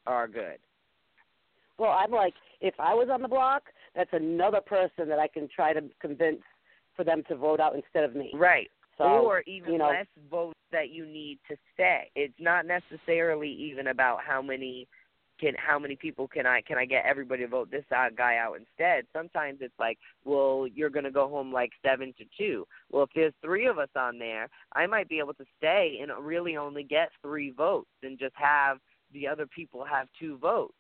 are good. Well, I'm like, if I was on the block, that's another person that I can try to convince for them to vote out instead of me. Right. So, or even you know, less votes that you need to stay. It's not necessarily even about how many can how many people can I can I get everybody to vote this out guy out instead. Sometimes it's like, well, you're going to go home like 7 to 2. Well, if there's 3 of us on there, I might be able to stay and really only get 3 votes and just have the other people have 2 votes.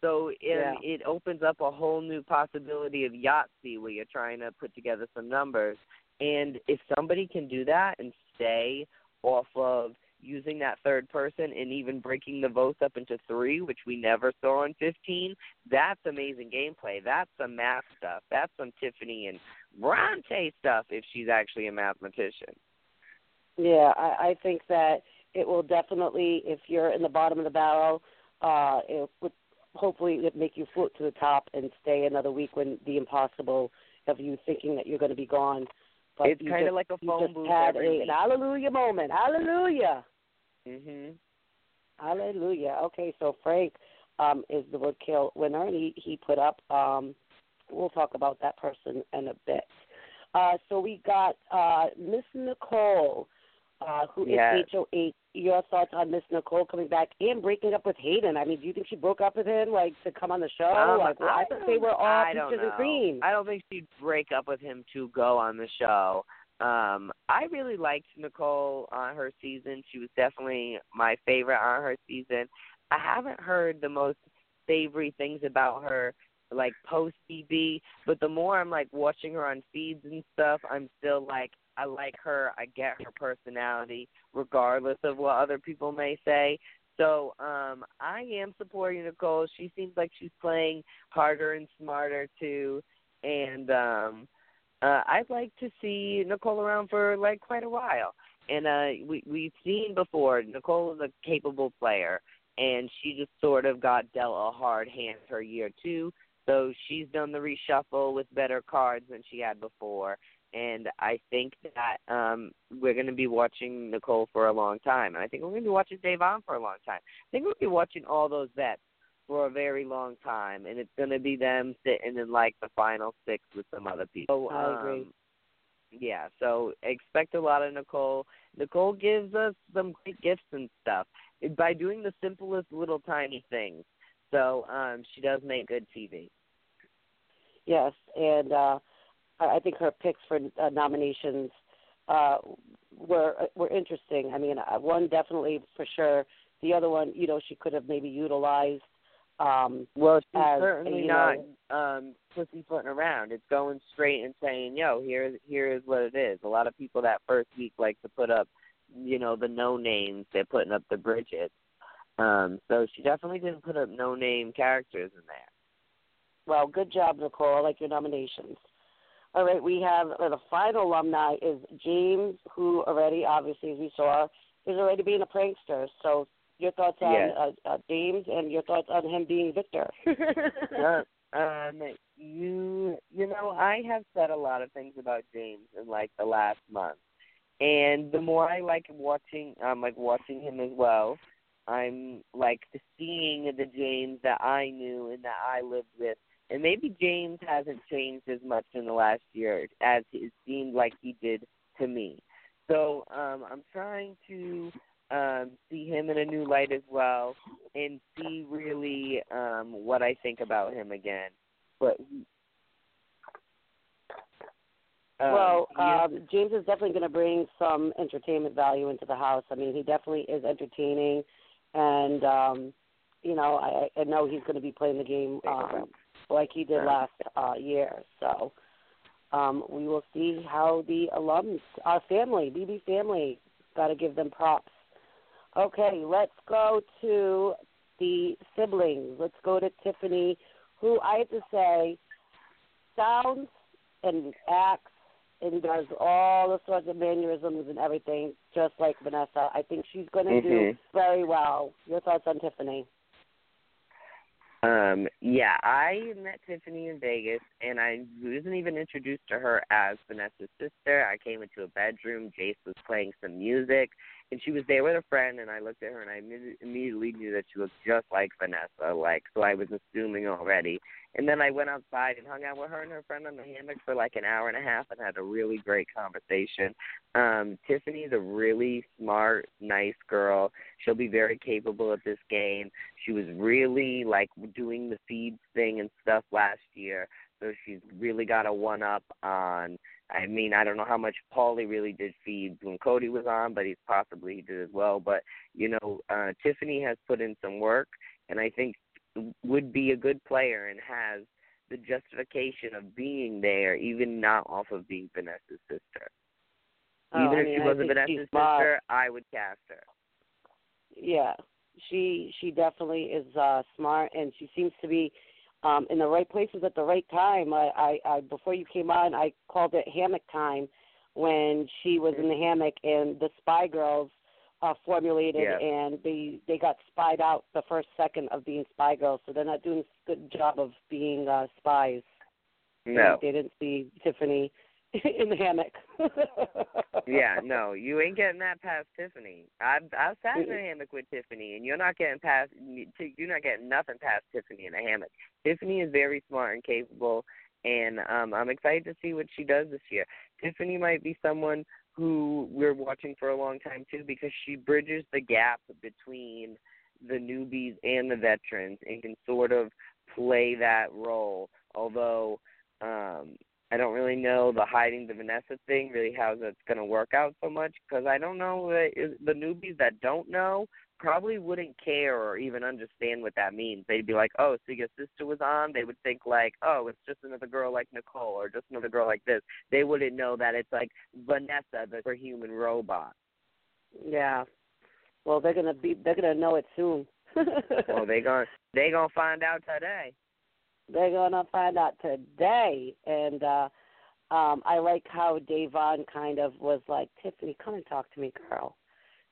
So it Yeah. it opens up a whole new possibility of Yahtzee where you're trying to put together some numbers. And if somebody can do that and stay off of using that third person and even breaking the votes up into three, which we never saw in 15, that's amazing gameplay. That's some math stuff. That's some Tiffany and Bronte stuff if she's actually a mathematician. Yeah, I, I think that it will definitely, if you're in the bottom of the barrel, uh, it would hopefully it make you float to the top and stay another week when the impossible of you thinking that you're going to be gone. But it's kind of like a phone booth had a, an hallelujah moment. Hallelujah. Mhm. Hallelujah. Okay, so Frank um, is the Roadkill winner, and he, he put up. Um, we'll talk about that person in a bit. Uh, so we got uh, Miss Nicole, uh, who is Yes. HOH. Your thoughts on Miss Nicole coming back and breaking up with Hayden? I mean, do you think she broke up with him, like to come on the show? Um, like, well, I, thought they were all I peaches and cream. I don't think she'd break up with him to go on the show. Um, I really liked Nicole on her season. She was definitely my favorite on her season. I haven't heard the most savory things about her like post BB, but the more I'm like watching her on feeds and stuff, I'm still like I like her. I get her personality regardless of what other people may say. So um I am supporting Nicole. She seems like she's playing harder and smarter too and um uh I'd like to see Nicole around for like quite a while. And uh we we've seen before Nicole is a capable player and she just sort of got dealt a hard hand her year two. So she's done the reshuffle with better cards than she had before and I think that um we're going to be watching Nicole for a long time, and I think we're going to be watching Dave Davon for a long time. I think we'll be watching all those vets for a very long time, and it's going to be them sitting in like the final six with some other people. I um, agree. Yeah, so expect a lot of Nicole. Nicole gives us some great gifts and stuff by doing the simplest little tiny things. So um she does make good TV. Yes, and uh, I I think her picks for uh, nominations uh, were were interesting. I mean, uh, one definitely for sure. The other one, you know, she could have maybe utilized. Um, Well, she's as, certainly you not know- um pussyfooting around. It's going straight and saying, "Yo, here, here is what it is." A lot of people that first week like to put up, you know, the no names. They're putting up the Bridget. Um, so she definitely didn't put up no name characters in there. well, good job, Nicole. I like your nominations. All right, we have uh, the final alumni is James, who already, obviously, as we saw, is already being a prankster. So, your thoughts on Yes. uh, uh, James and your thoughts on him being Victor? [laughs] Uh, um, you, you know, I have said a lot of things about James in like the last month, and the more I like watching, I'm like watching him as well. I'm like seeing the James that I knew and that I lived with, and maybe James hasn't changed as much in the last year as it seemed like he did to me. So um, I'm trying to um, see him in a new light as well, and see really um, what I think about him again. But um, well, um, James is definitely going to bring some entertainment value into the house. I mean, he definitely is entertaining, and um, you know, I, I know he's going to be playing the game um, like he did last uh, year. So um, we will see how the alums, our family, BB family, got to give them props. Okay, let's go to the siblings. Let's go to Tiffany, who I have to say sounds and acts and does all the sorts of mannerisms and everything just like Vanessa. I think she's going to do Mhm. very well. Your thoughts on Tiffany? Um, yeah, I met Tiffany in Vegas, and I wasn't even introduced to her as Vanessa's sister. I came into a bedroom. Jace was playing some music, and she was there with a friend. And I looked at her, and I immediately knew that she looked just like Vanessa. Like, so I was assuming already. And then I went outside and hung out with her and her friend on the hammock for like an hour and a half, and had a really great conversation. Um, Tiffany's a really smart, nice girl. She'll be very capable at this game. She was really like doing the feeds thing and stuff last year, so she's really got a one up on. I mean, I don't know how much Paulie really did feed when Cody was on, but he's possibly he did as well. But you know, uh, Tiffany has put in some work, and I think would be a good player and has the justification of being there, even not off of being Vanessa's sister. Oh, even I if she wasn't Vanessa's sister, I would cast her. Yeah, she she definitely is uh smart, and she seems to be um in the right places at the right time. I, I, I before you came on, I called it hammock time when she was in the hammock, and the Spy Girls uh formulated, Yeah. and they they got spied out the first second of being Spy Girls, so they're not doing a good job of being uh spies. No. they didn't see Tiffany [laughs] in the hammock. [laughs] yeah, no, you ain't getting that past Tiffany. I've I've sat in a hammock with Tiffany, and you're not getting past. You're not getting nothing past Tiffany in a hammock. Tiffany is very smart and capable, and um I'm excited to see what she does this year. Tiffany might be someone who we're watching for a long time too, because she bridges the gap between the newbies and the veterans, and can sort of play that role. Although um I don't really know the hiding the Vanessa thing, really how that's going to work out so much because I don't know that the newbies that don't know probably wouldn't care or even understand what that means. They'd be like, "Oh, so your sister was on?" They would think like, "Oh, it's just another girl like Nicole or just another girl like this." They wouldn't know that it's like Vanessa, the superhuman robot. yeah. Well, they're gonna be they're gonna know it soon. [laughs] well, they gonna they gonna find out today. They're gonna find out today, and uh um I like how Davon kind of was like, Tiffany, come and talk to me, girl.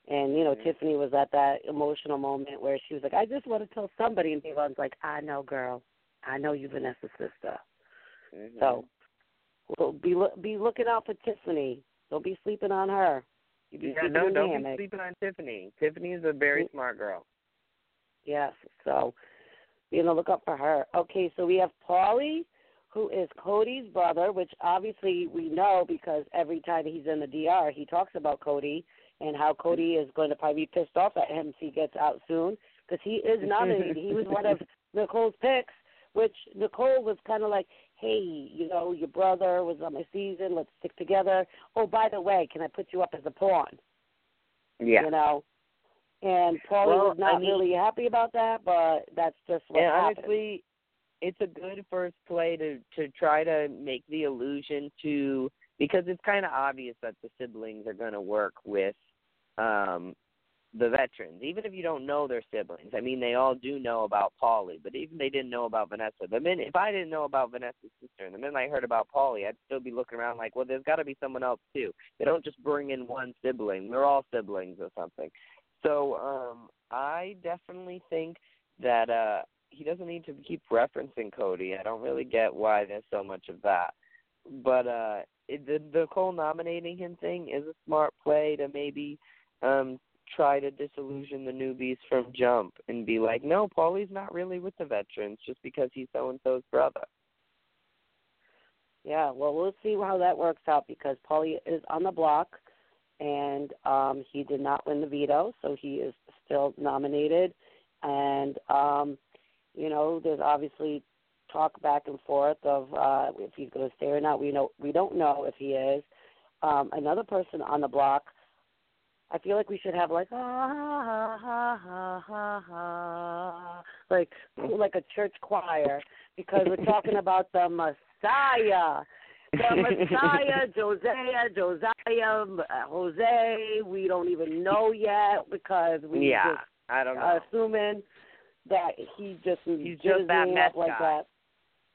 And you know, Mhm. Tiffany was at that emotional moment where she was like, I just want to tell somebody, and Davon's like, I know, girl, I know you, Vanessa's sister. Mhm. So, well, be loo- be looking out for Tiffany. Don't be sleeping on her. You be yeah, sleeping no, don't be sleeping on Tiffany. Tiffany is a very Mm. smart girl. Yes. So be on the lookout for her. Okay, so we have Paulie, who is Cody's brother, which obviously we know because every time he's in the DR, he talks about Cody and how Cody is going to probably be pissed off at him if he gets out soon because he is nominated. he was one of [laughs] Nicole's picks, which Nicole was kind of like, hey, you know, your brother was on my season. Let's stick together. Oh, by the way, can I put you up as a pawn? Yeah. you know. And Paulie Well, was not I mean- really happy about that, but that's just what and happened. honestly, it's a good first play to to try to make the illusion to because it's kind of obvious that the siblings are going to work with um the veterans, even if you don't know their siblings. I mean, they all do know about Paulie, but even they didn't know about Vanessa. The minute if I didn't know about Vanessa's sister, and the minute I heard about Paulie, I'd still be looking around like, well, there's got to be someone else too. They don't just bring in one sibling; they're all siblings or something. So um I definitely think that uh he doesn't need to keep referencing Cody. I don't really get why there's so much of that. But uh it, the the Cole nominating him thing is a smart play to maybe um try to disillusion the newbies from jump and be like, no, Paulie's not really with the veterans just because he's so and so's brother. Yeah, well, we'll see how that works out because Paulie is on the block, and um, he did not win the veto, so he is still nominated. And um, you know, there's obviously talk back and forth of uh, if he's going to stay or not. We know we don't know if he is. Um, another person on the block. I feel like we should have like ah ha ha ha ha ha like like a church choir because we're talking about the Messiah. The Messiah, [laughs] Josiah, Josiah, uh, Jose. We don't even know yet because we yeah, just I don't know. assuming that he just He's just that mess like guy. that.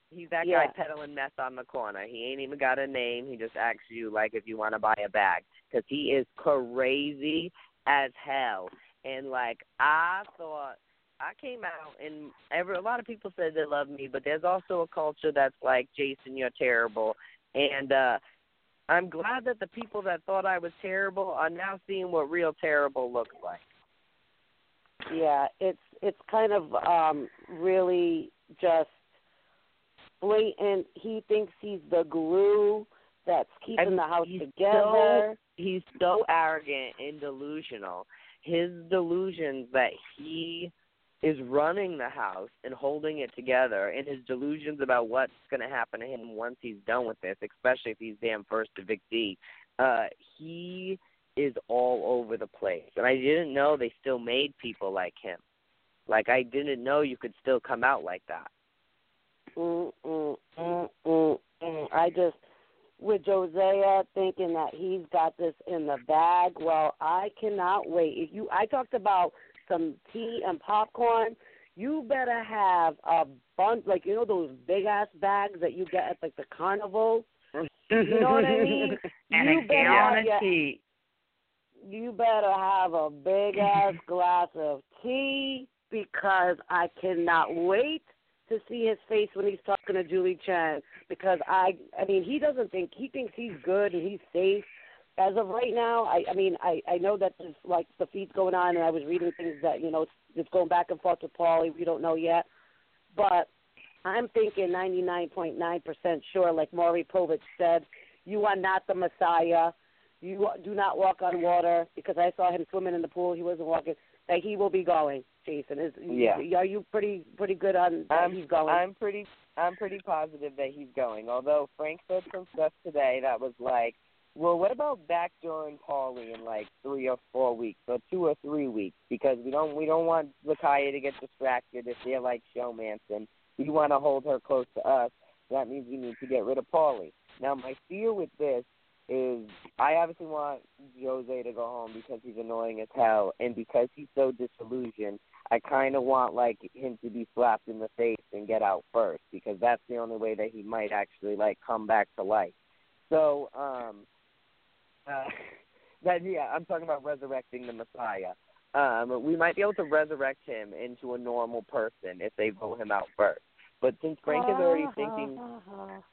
He's that Yeah. guy peddling mess on the corner. He ain't even got a name. He just asks you like if you want to buy a bag because he is crazy as hell. And like I thought, I came out and every a lot of people said they love me, but there's also a culture that's like Jason, you're terrible. And uh I'm glad that the people that thought I was terrible are now seeing what real terrible looks like. Yeah, it's it's kind of um really just blatant. He thinks he's the glue that's keeping And the house he's together. he's so arrogant and delusional. His delusions that he is running the house and holding it together, and his delusions about what's going to happen to him once he's done with this, especially if he's damn first to Vic D. Uh, he is all over the place, and I didn't know they still made people like him. Like I didn't know you could still come out like that. Mm, mm, mm, mm, mm. I just with Jozea thinking that he's got this in the bag. Well, I cannot wait. If you, I talked about some tea and popcorn. You better have a bunch, like you know those big ass bags that you get at like the carnival. You know what I mean? [laughs] and you a gallon of tea. you better have a big ass [laughs] glass of tea because I cannot wait to see his face when he's talking to Julie Chen because I I mean he doesn't think he thinks he's good and he's safe. As of right now, I I mean I I know that there's like the feed's going on and I was reading things that you know it's, it's going back and forth with Paulie. We don't know yet, but I'm thinking 99.9% sure, like Maury Povich said, you are not the Messiah. You do not walk on water because I saw him swimming in the pool. He wasn't walking. That he will be going. Jason is. Yeah. Are you pretty pretty good on that I'm, he's going? I'm pretty I'm pretty positive that he's going. Although Frank said some stuff today that was like, well, what about backdooring Paulie in like three or four weeks or two or three weeks? Because we don't we don't want Zakiyah to get distracted if they're like showmancing. We want to hold her close to us. That means we need to get rid of Paulie. Now, my fear with this is I obviously want Jose to go home because he's annoying as hell, and because he's so disillusioned, I kind of want like him to be slapped in the face and get out first because that's the only way that he might actually like come back to life. So, um, uh, [laughs] that yeah, I'm talking about resurrecting the Messiah. Um, we might be able to resurrect him into a normal person if they vote him out first. But since Frank is already [laughs] thinking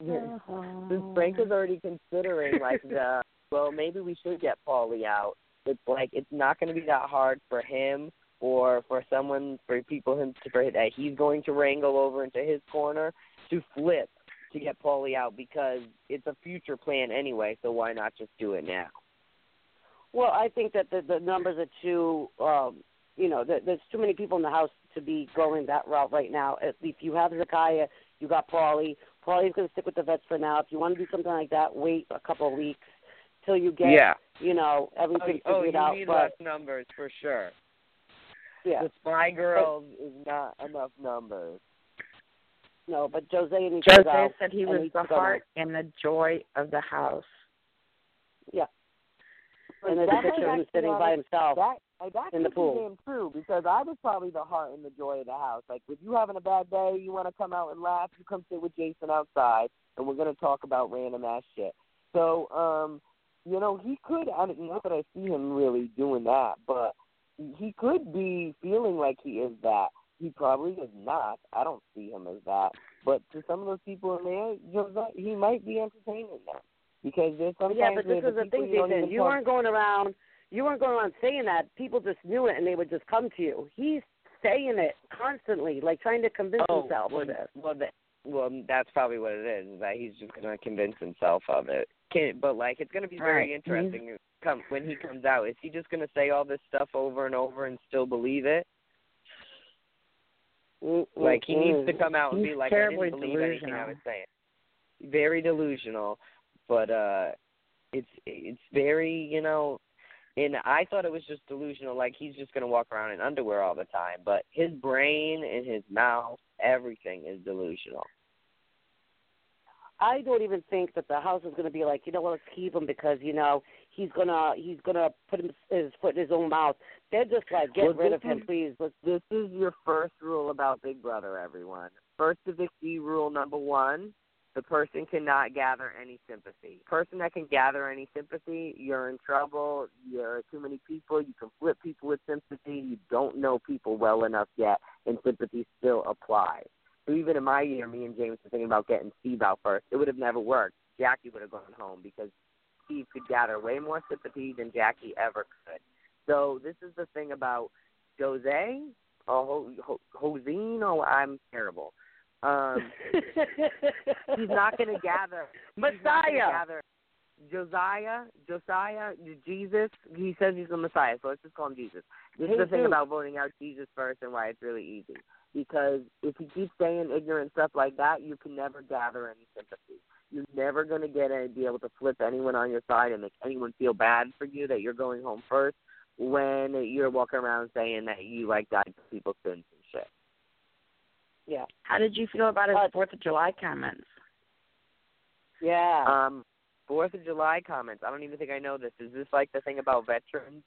[laughs] since Frank is already considering like the well, maybe we should get Paulie out. It's like it's not going to be that hard for him or for someone for people him to for that he's going to wrangle over into his corner to flip to get Paulie out because it's a future plan anyway. So why not just do it now? Well, I think that the the numbers are too. Um, you know, there, there's too many people in the house to be going that route right now. If, if you have Zakiyah, you got Paulie. Paulie's going to stick with the vets for now. If you want to do something like that, wait a couple of weeks till you get, yeah. you know, Oh, everything oh, figured you out. need but less numbers for sure. yeah, The Spy Girls is not enough numbers. No, but Jose needs to Jose go. said he was needs the to go heart and the joy of the house. Yeah. And there's That a picture of might him sitting by himself. That uh, that in the could pool. be damn true because I was probably the heart and the joy of the house. Like, if you having a bad day, you want to come out and laugh, you come sit with Jason outside, and we're gonna talk about random ass shit. So, um, you know, he could. I don't not that I see him really doing that, but he could be feeling like he is that. He probably is not. I don't see him as that. But to some of those people in there, he might be entertaining them because there's sometimes Yeah, but this is the the thing, you Jason. You talk- weren't going around. You weren't going around saying that. People just knew it, and they would just come to you. He's saying it constantly, like trying to convince oh, himself well, of it. Well, that, well, that's probably what it is. is That he's just gonna convince himself of it. Can, but like, it's gonna be very Right. interesting. Come when he comes out, is he just gonna say all this stuff over and over and still believe it? Like he needs to come out and be like, I didn't believe anything I delusional. was saying. Very delusional, but uh, it's it's very you know. And I thought it was just delusional, like he's just gonna walk around in underwear all the time. But his brain and his mouth, everything is delusional. I don't even think that the house is going to be like, you know what, let's keep him because you know he's gonna he's gonna put him, his foot in his own mouth. They're just like, get Well, rid this of him, is- please. This is your first rule about Big Brother, everyone. First eviction rule number one: the person cannot gather any sympathy. Person that can gather any sympathy, you're in trouble. You're too many people. You can flip people with sympathy. You don't know people well enough yet, and sympathy still applies. So even in my year, me and James were thinking about getting Steve out first. It would have never worked. Jackie would have gone home because Steve could gather way more sympathy than Jackie ever could. So this is the thing about Jose or Ho- Ho- Josine. Oh, I'm terrible. Um, [laughs] he's not going to gather. He's not gonna Messiah. gather Josiah, Josiah, Jesus. He says he's the Messiah, so let's just call him Jesus. This is the thing about voting out Jesus first and why it's really easy. Because if you keep saying ignorant stuff like that, you can never gather any sympathy. You're never going to get any, be able to flip anyone on your side and make anyone feel bad for you that you're going home first when you're walking around saying that you like died for people's sins and Yeah. How did you feel about his Uh, Fourth of July comments? Yeah. Um, Fourth of July comments. I don't even think I know this. Is this like the thing about veterans?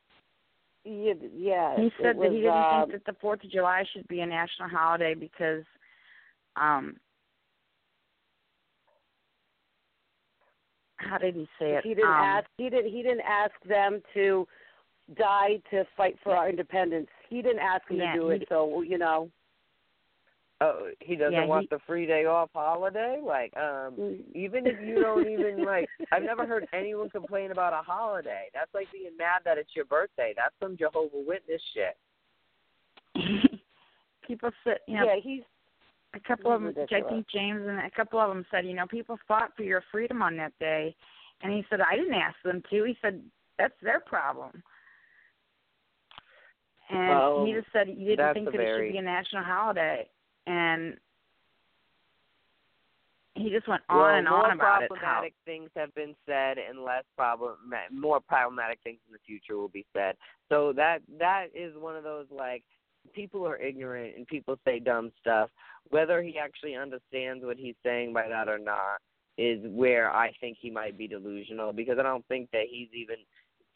yeah, yeah. He it said that he was, didn't uh, think that the Fourth of July should be a national holiday because, um, how did he say it? He didn't um, ask. He didn't. He didn't ask them to die to fight for our independence. He didn't ask them Yeah, to do he- it. So you know. Oh, he doesn't Yeah, want he- the free day off holiday. Like, um, Mm. even if you don't even like, I've never heard anyone complain about a holiday. That's like being mad that it's your birthday. That's some Jehovah Witness shit. [laughs] people said, you know, Yeah, he's a couple of He's them, I think James and a couple of them said, you know, people fought for your freedom on that day, and he said, I didn't ask them to. He said, that's their problem. And Well, he just said he didn't think that it should be a national holiday, and he just went on well, and on about it. How, problematic things have been said, and less problem, more problematic things in the future will be said. So that that is one of those like people are ignorant and people say dumb stuff. Whether he actually understands what he's saying by that or not is where I think he might be delusional because I don't think that he's even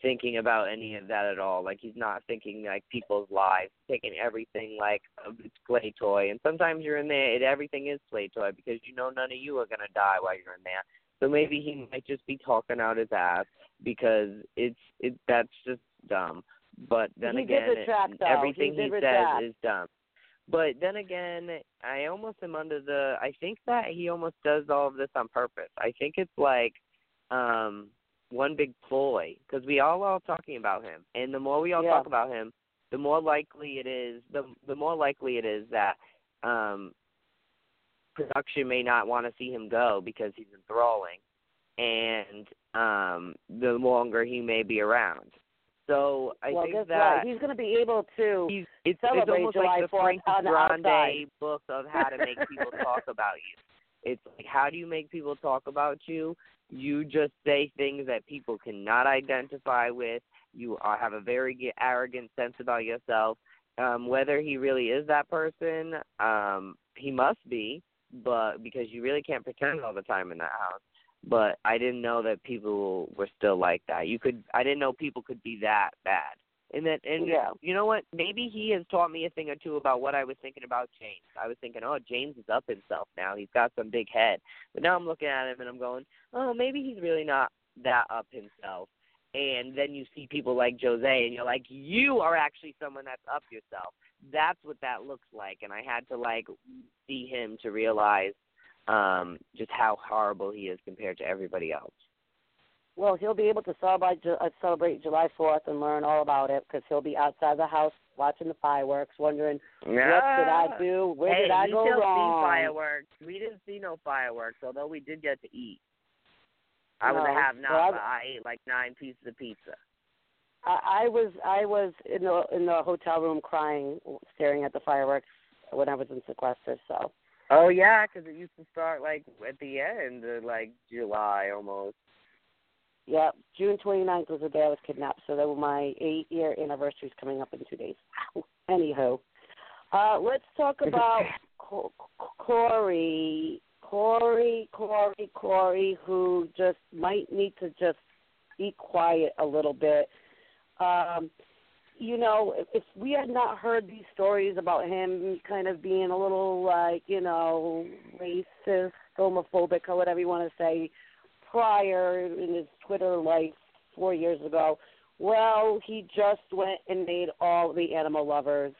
thinking about any of that at all. Like he's not thinking like people's lives, taking everything like a play toy. And sometimes you're in there, and everything is play toy because you know none of you are gonna die while you're in there. So maybe he might just be talking out his ass because it's it that's just dumb. But then He again, retract, though. everything He he, says is dumb. But then again, I almost am under the. I think that he almost does all of this on purpose. I think it's like um one big ploy because we all are talking about him, and the more we all Yeah. talk about him, the more likely it is. The the more likely it is that um production may not want to see him go because he's enthralling, and um the longer he may be around. So I well, think that what? He's going to be able to. he's it's, it's celebrate almost July like the 4th on Grande outside. book of how to make people talk about you. [laughs] It's like how do you make people talk about you? You just say things that people cannot identify with. You have a very arrogant sense about yourself. Um, whether he really is that person, um, he must be, but because you really can't pretend all the time in that house. But I didn't know that people were still like that. You could I didn't know people could be that bad. And that, and Yeah. you know what? Maybe he has taught me a thing or two about what I was thinking about James. I was thinking, oh, James is up himself now. He's got some big head. But now I'm looking at him and I'm going, oh, maybe he's really not that up himself. And then you see people like Jose, and you're like, you are actually someone that's up yourself. That's what that looks like. And I had to like see him to realize um just how horrible he is compared to everybody else. Well, he'll be able to celebrate uh, celebrate July Fourth and learn all about it because he'll be outside the house watching the fireworks, wondering what did I do, where hey, did I we go still wrong. see fireworks. We didn't see no fireworks, although we did get to eat. I was a have not, Well, but I ate like nine pieces of pizza. I, I was I was in the in the hotel room crying, staring at the fireworks when I was in sequester. So Oh yeah, because it used to start like at the end, of, like July almost. Yeah, June 29th was the day I was kidnapped. So that was my eight year anniversary is coming up in two days. Anywho, uh, let's talk about Corey, Corey, Corey, Corey, who just might need to just be quiet a little bit. Um, you know, if, if we had not heard these stories about him kind of being a little like, you know, racist, homophobic, or whatever you want to say, prior in his Twitter life four years ago, well, he just went and made all the animal lovers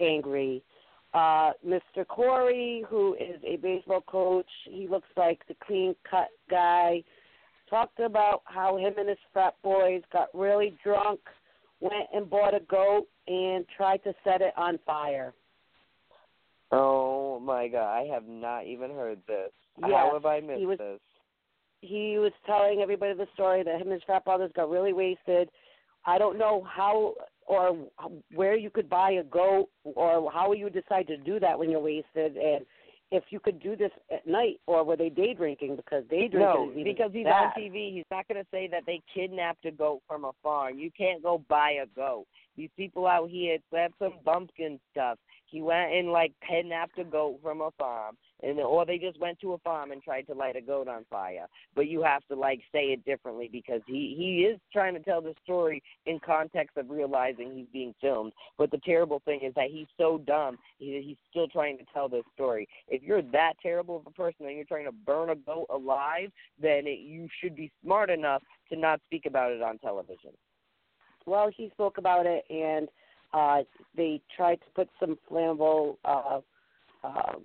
angry. Uh, Mr. Corey, who is a baseball coach, he looks like the clean cut guy, talked about how him and his frat boys got really drunk, went and bought a goat, and tried to set it on fire. Oh my god, I have not even heard this. Yes, How have I missed was- this? He was telling everybody the story that him and his frat brothers got really wasted. I don't know how or where you could buy a goat or how you decide to do that when you're wasted and if you could do this at night or were they day drinking because day drinking No, is even because he's bad. on TV. He's not going to say that they kidnapped a goat from a farm. You can't go buy a goat. These people out here, that's some bumpkin stuff. He went and like kidnapped a goat from a farm, and or they just went to a farm and tried to light a goat on fire. But you have to like say it differently because he he is trying to tell the story in context of realizing he's being filmed. But the terrible thing is that he's so dumb. He, he's still trying to tell this story. If you're that terrible of a person and you're trying to burn a goat alive, then it, you should be smart enough to not speak about it on television. Well, he spoke about it, and uh, they tried to put some flammable uh, um,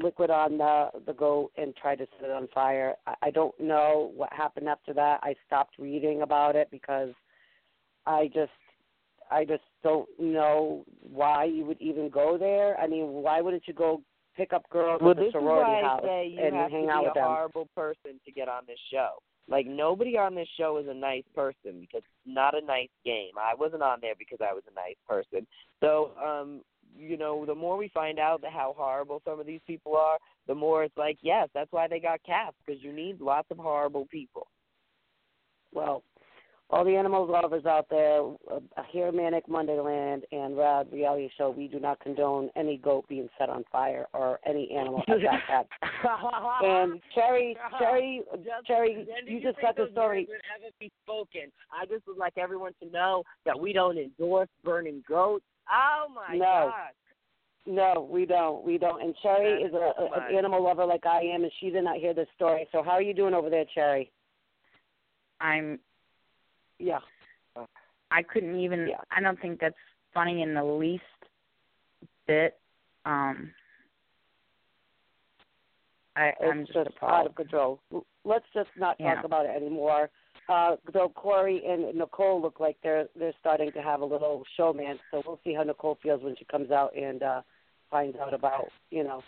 liquid on the the goat and tried to set it on fire. I, I don't know what happened after that. I stopped reading about it because I just I just don't know why you would even go there. I mean, why wouldn't you go pick up girls well, at the sorority is why house I say you and have hang to be a horrible person to get on this show. Like nobody on this show is a nice person because it's not a nice game. I wasn't on there because I was a nice person. So, um, you know, the more we find out how horrible some of these people are, the more it's like, yes, that's why they got cast because you need lots of horrible people. Well, all the animal lovers out there, uh, here at Manic Mondayland and Rad Reality Show, we do not condone any goat being set on fire or any animal at that. [laughs] And Cherry, Cherry, Just- Cherry, you you just got the story. would ever be spoken. I just would like everyone to know that we don't endorse burning goats. Oh my No. gosh. No, we don't. We don't. And Cherry That's is a, a, an animal lover like I am, and she did not hear this story. So how are you doing over there, Cherry? I'm Yeah. I couldn't even Yeah. I don't think that's funny in the least bit. Um I, I'm It's just, just out of control. Let's just not talk Yeah. about it anymore. Uh, though Corey and Nicole look like they're they're starting to have a little showmance, so we'll see how Nicole feels when she comes out and uh, finds out about you know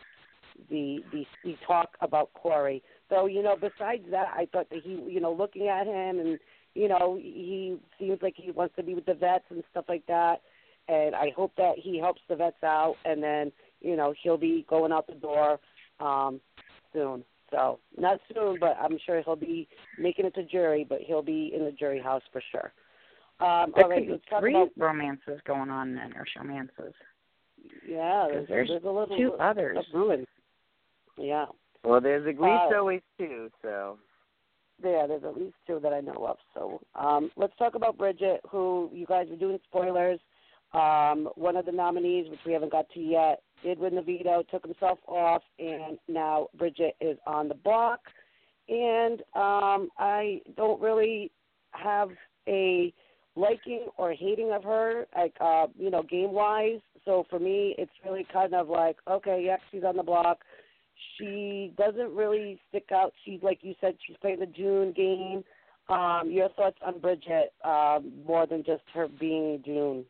the the the talk about Corey. So you know, besides that, I thought that he you know looking at him and you know he seems like he wants to be with the vets and stuff like that. And I hope that he helps the vets out, and then you know he'll be going out the door um, soon. So not soon, but I'm sure he'll be making it to jury, but he'll be in the jury house for sure. Um, There all right, could be let's talk three about romances going on then, or showmances. yeah. 'Cause There's, there's a little two others. of brewing. Yeah, Well, there's at least Uh, always two, so. yeah. There's at least two that I know of. So um, let's talk about Bridgette, who you guys are doing spoilers. Um, one of the nominees, which we haven't got to yet, did win the veto, took himself off, and now Bridgette is on the block. And um, I don't really have a liking or hating of her, like uh, you know, game wise. So for me, it's really kind of like, okay, yeah, she's on the block. She doesn't really stick out. She's like you said, she's playing the Jun game. Um, your thoughts on Bridgette, um, more than just her being Jun?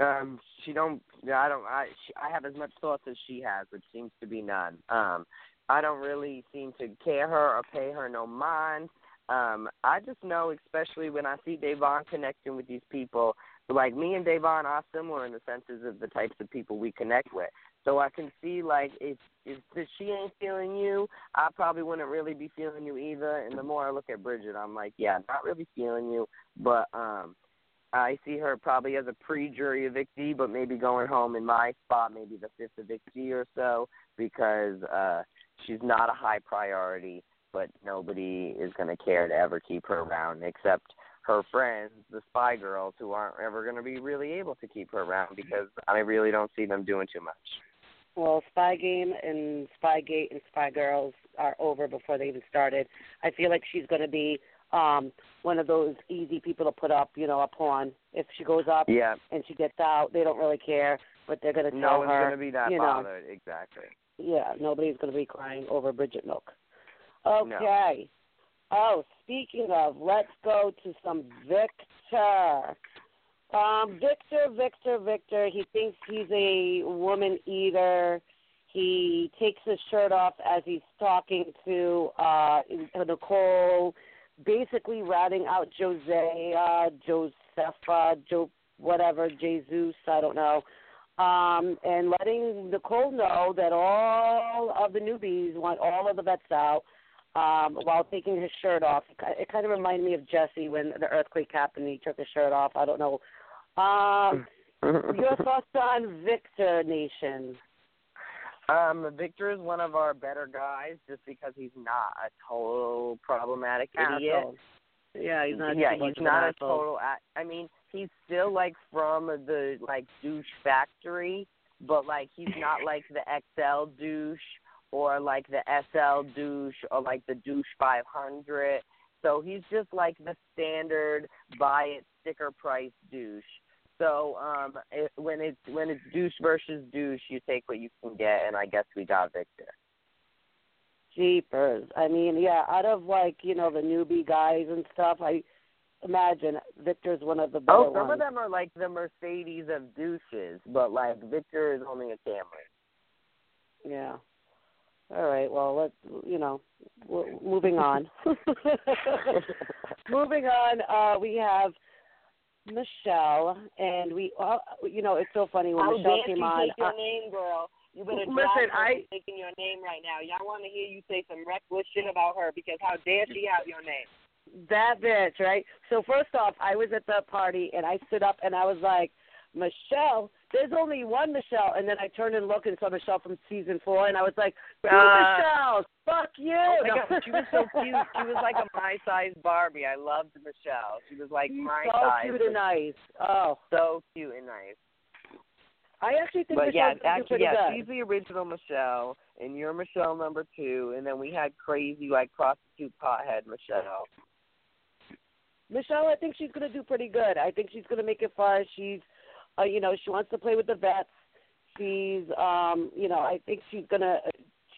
Um, she don't. I don't. I she, I have as much thoughts as she has, which seems to be none. Um, I don't really seem to care her or pay her no mind. Um, I just know, especially when I see Da'Vonne connecting with these people, like me and Da'Vonne are similar in the senses of the types of people we connect with. So I can see like if if if she ain't feeling you, I probably wouldn't really be feeling you either. And the more I look at Bridgette, I'm like, yeah, not really feeling you, but um. I see her probably as a pre-jury evictee, but maybe going home in my spot, maybe the fifth evictee or so, because uh, she's not a high priority. But nobody is going to care to ever keep her around, except her friends, the spy girls, who aren't ever going to be really able to keep her around because I really don't see them doing too much. Well, Spy Game and Spygate and Spy Girls are over before they even started. I feel like she's going to be um one of those easy people to put up, you know, a pawn. If she goes up Yeah, and she gets out, they don't really care, but they're going to no tell one's her. to be that you know. bothered. Exactly. Yeah, nobody's going to be crying over Bridgette Milk. Okay. Oh, speaking of, let's go to some Victor. Um, Victor, Victor, Victor. He thinks he's a woman eater. He takes his shirt off as he's talking to uh Nicole, basically ratting out Jose, uh, Josefa, Jo, whatever, Jesus, I don't know um, and letting Nicole know that all of the newbies want all of the vets out um, while taking his shirt off. It kind of reminded me of Jesse when the earthquake happened. and He took his shirt off. I don't know. Um, [laughs] Your thoughts on Victor Nation? Um, Victor is one of our better guys just because he's not a total problematic idiot. Asshole. Yeah, he's not. yeah, he's not a asshole. total. I mean, he's still like from the like douche factory, but like he's not like the XL douche or like the SL douche or like the douche 500. So he's just like the standard buy it sticker price douche. So um, it, when it's when it's douche versus douche, you take what you can get, and I guess we got Victor. Jeepers. I mean, yeah, out of like, you know, the newbie guys and stuff, I imagine Victor's one of the better Oh, some ones. of them are like the Mercedes of douches, but like Victor is only a Camry. Yeah. All right. Well, let's you know, moving on. [laughs] [laughs] moving on. Uh, we have Michelle, and we, uh, you know, it's so funny when How Michelle dare came you on. take your uh, name, girl? You better Listen, drop her I- for taking your name right now. Y'all want to hear you say some reckless shit about her because how dare she have your name? that bitch, right? So first off, I was at the party and I stood up and I was like, Michelle, there's only one Michelle, and then I turned and looked and saw Michelle from season four, and I was like, two Uh, Michelles, fuck you. Oh my No. god, she was so cute. She was like a my size Barbie. I loved Michelle. She was like She's my so size. So cute and nice. Oh, So cute and nice. I actually think But yeah, Michelle's gonna do actually, yeah, good. she's the original Michelle, and you're Michelle number two, and then we had crazy like prostitute pothead Michelle. Michelle, I think she's gonna do pretty good. I think she's gonna make it far. She's, uh, you know, she wants to play with the vets. She's, um, you know, I think she's gonna,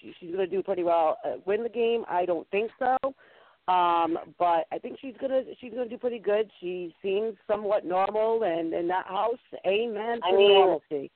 she, she's gonna do pretty well. Uh, win the game? I don't think so. Um, but I think she's gonna, she's gonna do pretty good. She seems somewhat normal, and in that house, amen to I mean, normalcy.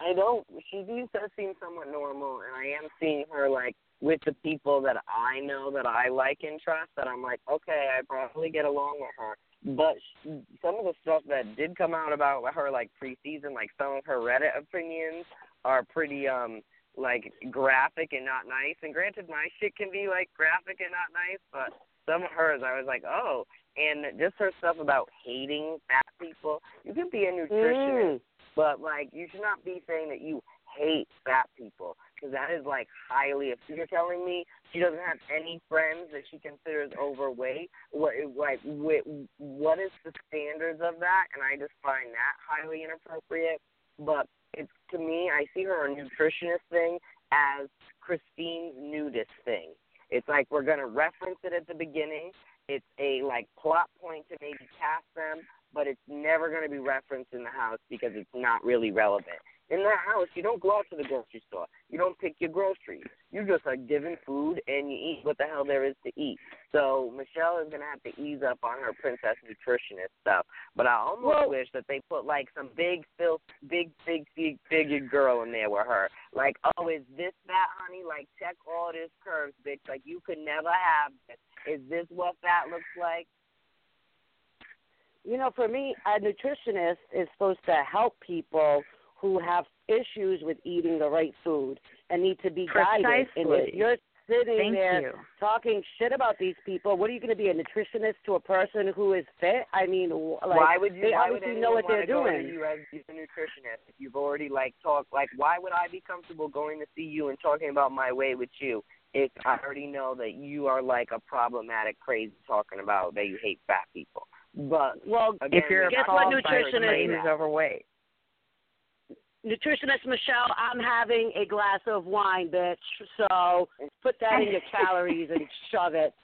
I don't. She does seem somewhat normal, and I am seeing her like with the people that I know that I like and trust. That I'm like, okay, I probably get along with her. But she, some of the stuff that did come out about her, like preseason, like some of her Reddit opinions, are pretty um like graphic and not nice. And granted, my shit can be like graphic and not nice, but some of hers, I was like, oh. And just her stuff about hating fat people. You can be a nutritionist Mm. but like you should not be saying that you hate fat people because that is like highly. If you're telling me she doesn't have any friends that she considers overweight, what like what, what is the standards of that? And I just find that highly inappropriate. But it's to me, I see her nutritionist thing as Christine's nudist thing. It's like we're gonna reference it at the beginning. It's a like plot point to maybe cast them, but it's never to be referenced in the house because it's not really relevant. In that house, you don't go out to the grocery store. You don't pick your groceries. You just are given food and you eat what the hell there is to eat. So Michelle is going to have to ease up on her princess nutritionist stuff. But I almost Well- wish that they put like some big, filth, big, big, big, big girl in there with her. Like, oh, is this fat, honey? Like, check all this curves, bitch. Like, you could never have this. Is this what fat looks like? You know, for me, a nutritionist is supposed to help people who have issues with eating the right food and need to be guided. And if Precisely. you're sitting Thank there you. talking shit about these people, what are you going to be a nutritionist to a person who is fit? I mean, like why would you? they why would obviously anyone know what wanna they're go to doing. you as a nutritionist if you've already like talked? Like, why would I be comfortable going to see you and talking about my way with you if I already know that you are like a problematic, crazy talking about that you hate fat people? But Well, again, If you're they- Guess what appalled nutritionist is? overweight. Nutritionist Michelle, I'm having a glass of wine, bitch. So put that in your [laughs] calories and shove it.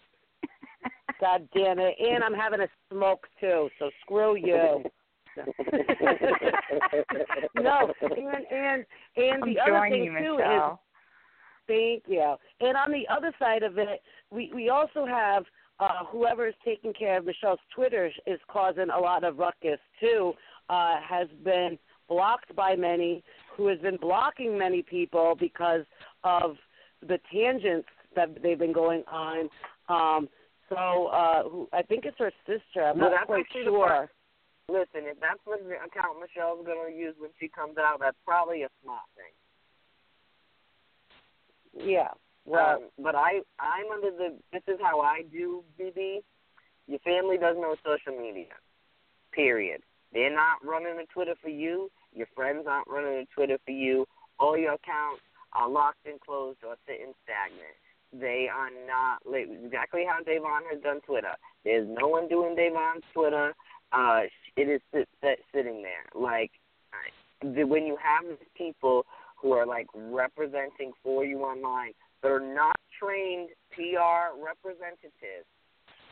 God damn it. And I'm having a smoke too, so screw you. [laughs] no, and and and the I'm other thing you, too is Thank you. And on the other side of it, we we also have uh, whoever is taking care of Michelle's Twitter is causing a lot of ruckus too. Uh, has been blocked by many, who has been blocking many people because of the tangents that they've been going on. Um, so uh, who, I think it's her sister. I'm Well, not quite sure. listen, if that's what the account Michelle's gonna use when she comes out, that's probably a smart thing. Yeah. Well, um, but I I'm under the this is how I do BB. Your family doesn't know social media. Period. They're not running a Twitter for you. Your friends aren't running a Twitter for you. All your accounts are locked and closed or sitting stagnant. They are not exactly how Da'Vonne has done Twitter. There's no one doing Da'Vonne's Twitter. Uh, it is sit, sit, sitting there. Like the, when you have people who are like representing for you online, they're not trained PR representatives.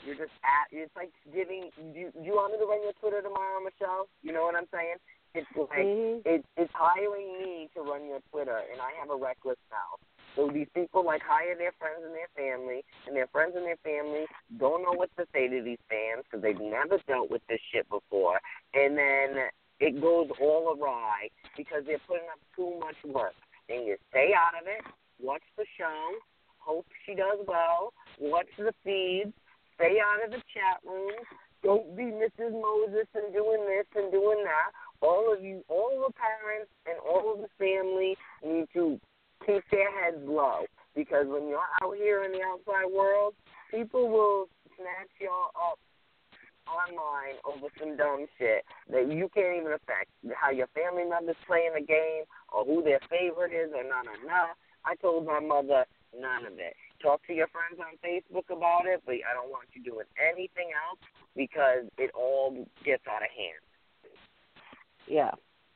You're just at. It's like giving. Do, do you want me to run your Twitter tomorrow, Michelle? You know what I'm saying? It's like Mhm. it, it's hiring me to run your Twitter, and I have a reckless mouth. So these people like hire their friends and their family, and their friends and their family don't know what to say to these fans because they've never dealt with this shit before, and then it goes all awry because they're putting up too much work. And you stay out of it, watch the show, hope she does well, watch the feeds, stay out of the chat rooms, don't be Mrs. Moses and doing this and doing that. All of you, all the parents and all of the family need to keep their heads low because when you're out here in the outside world, people will snatch y'all up online over some dumb shit that you can't even affect. How your family members playing the game or who their favorite is or none or none. I told my mother none of it. Talk to your friends on Facebook about it, but I don't want you doing anything else because it all gets out of hand. Yeah.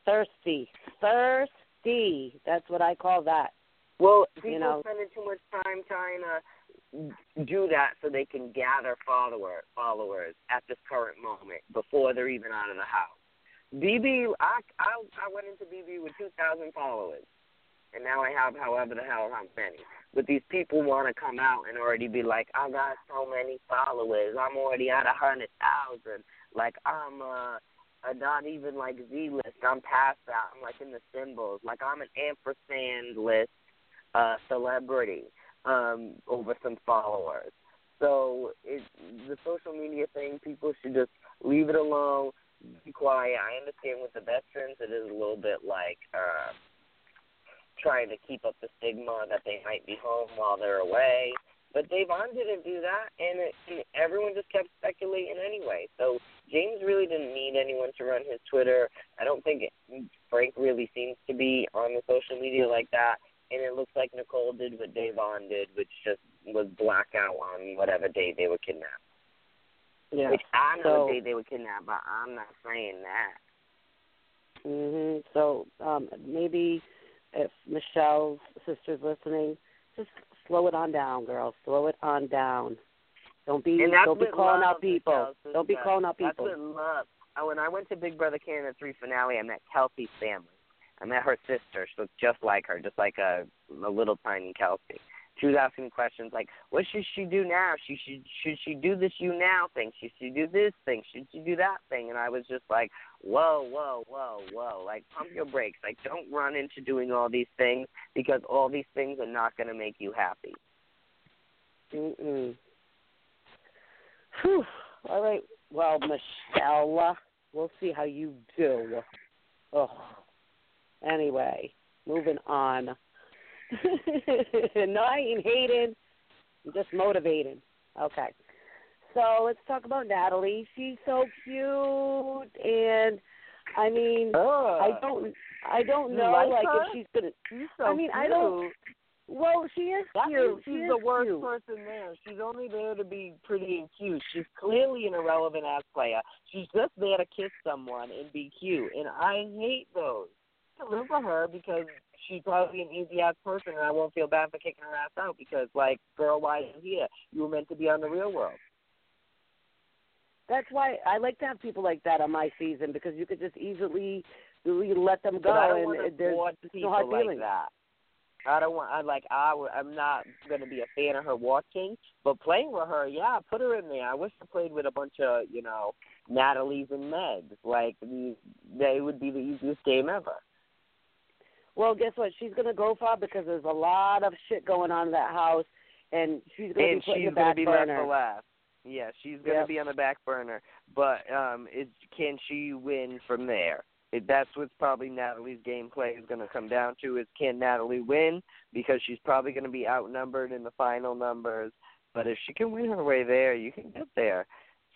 Thirsty. Thirsty. That's what I call that. Well, people You know. spending too much time trying to do that so they can gather follower followers at this current moment before they're even out of the house. BB, I I, I went into BB with two thousand followers, and now I have however the hell how many. But these people want to come out and already be like, I got so many followers. I'm already at a hundred thousand. Like I'm uh uh, not even like Z list. I'm past that. I'm like in the symbols. Like I'm an ampersand list uh, celebrity um, over some followers. So it, the social media thing, people should just leave it alone, be quiet. I understand with the veterans, it is a little bit like uh, trying to keep up the stigma that they might be home while they're away. But Da'Vonne didn't do that, and, it, and everyone just kept speculating anyway. So James really didn't need anyone to run his Twitter. I don't think it, Frank really seems to be on the social media like that. And it looks like Nicole did what Da'Vonne did, which just was blackout on whatever day they were kidnapped. Yeah. Which I know So- the day they were kidnapped, but I'm not saying that. Mhm. So um maybe if Michelle's sister's listening, just slow it on down, girls. Slow it on down. Don't be don't be calling out people. Don't be calling out That's people. with love. Uh, When I went to Big Brother Canada 3 finale, I met Kelsey's family. I met her sister. She looked just like her, just like a, a little tiny Kelsey. She was asking questions like, "What should she do now? She should should she do this you now thing? Should she do this thing? Should she do that thing?" And I was just like, "Whoa, whoa, whoa, whoa! Like, pump your brakes! Like, don't run into doing all these things because all these things are not going to make you happy." Mm-mm. All right. Well, Michelle, we'll see how you do. Oh. Anyway, moving on. [laughs] no, I ain't hating. I'm just motivating. Okay. So let's talk about Natalie. She's so cute, and I mean, I don't, I don't know, like like if she's gonna. She's so I mean, I don't- Well, she is That cute. She she's is the worst cute. person there. She's only there to be pretty and cute. She's clearly an irrelevant ass player. She's just there to kiss someone and be cute, and I hate those. I live for her because she's probably an easy ass person, and I won't feel bad for kicking her ass out because, like, girl, why are you here? You were meant to be on the real world. That's why I like to have people like that on my season because you could just easily really let them go But I don't and there's watch no hard like feelings. that. I don't want. I like. I I'm not gonna be a fan of her watching, but playing with her, yeah, put her in there. I wish I played with a bunch of, you know, Natalie's and Megs. Like these, they would be the easiest game ever. Well, guess what? She's gonna go far because there's a lot of shit going on in that house, and she's gonna and be put in she's the gonna back be burner. left for last. Yeah, she's gonna Yep. be on the back burner. But um, is can she win from there? It, that's what's probably Natalie's gameplay is going to come down to is can Natalie win because she's probably going to be outnumbered in the final numbers. But if she can win her way there, you can get there.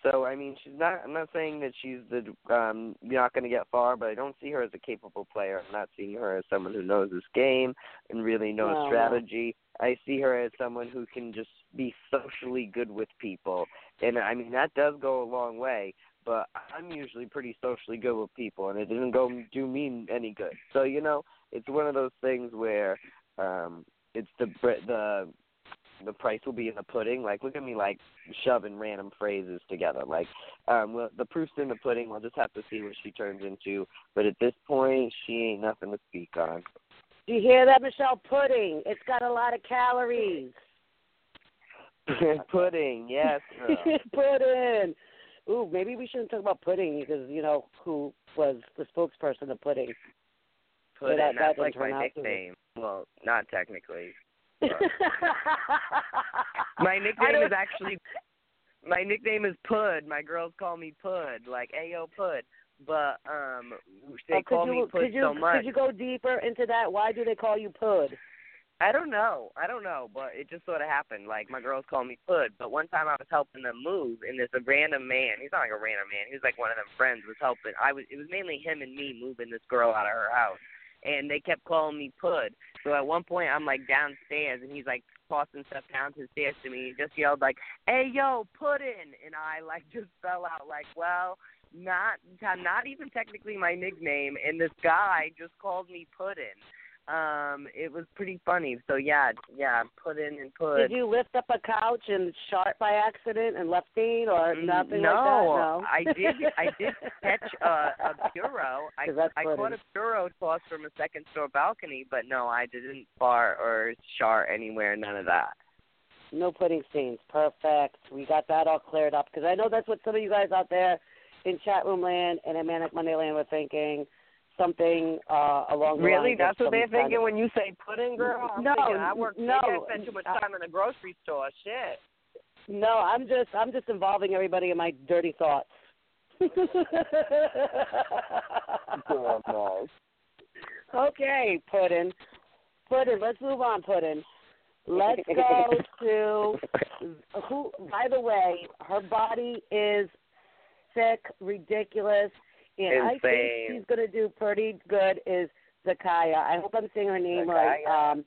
So I mean, she's not. I'm not saying that she's the um you're not going to get far, but I don't see her as a capable player. I'm not seeing her as someone who knows this game and really knows No, strategy. I see her as someone who can just be socially good with people, and I mean that does go a long way. But I'm usually pretty socially good with people, and it doesn't go do me any good. So you know, it's one of those things where um it's the br- the the price will be in the pudding. Like, look at me, like shoving random phrases together. Like, um, well, the proof's in the pudding. We'll just have to see what she turns into. But at this point, she ain't nothing to speak on. Do you hear that, Michelle? Pudding. It's got a lot of calories. [laughs] pudding, yes. Girl. [laughs] pudding. Ooh, maybe we shouldn't talk about pudding because you know who was the spokesperson of pudding. Pudding. that- that That's didn't like my out nickname. Well, not technically. [laughs] my nickname is actually my nickname is Pud. My girls call me Pud, like Ayo Pud. But um they Oh, call you, me Pud could you, so much. Could you go deeper into that? Why do they call you Pud? I don't know. I don't know, but it just sort of happened. Like my girls call me Pud, but one time I was helping them move, and this a random man. He's not like a random man. He was like one of them friends was helping. I was. It was mainly him and me moving this girl out of her house, and they kept calling me Pud. So at one point I'm like downstairs, and he's like tossing stuff down to the stairs to me. He just yelled like, "Hey yo, Puddin'," and I like [laughs] just fell out like, well. Not not even technically my nickname, and this guy just called me Puddin' um it was pretty funny so yeah yeah put in and put Did you lift up a couch and shot by accident and left feet or Mm, nothing no, like that? No, I did. I did [laughs] catch a, a bureau. I I caught a bureau toss from a second floor balcony, but no, I didn't fart or shart anywhere. None of that. No pudding stains. Perfect. We got that all cleared up because I know that's what some of you guys out there in chat room land and in Manic Monday land were thinking. Something uh, along the Really, lines that's what they're some kind thinking of- when you say pudding, girl. I'm No, thinking, I work. no, I spend too much uh, time in the grocery store. Shit. No, I'm just I'm just involving everybody in my dirty thoughts. [laughs] okay, pudding. Pudding. let's move on, pudding. Let's [laughs] go to who by the way, her body is sick, ridiculous, and I think she's gonna do pretty good is Zakiyah. I hope I'm saying her name right. Um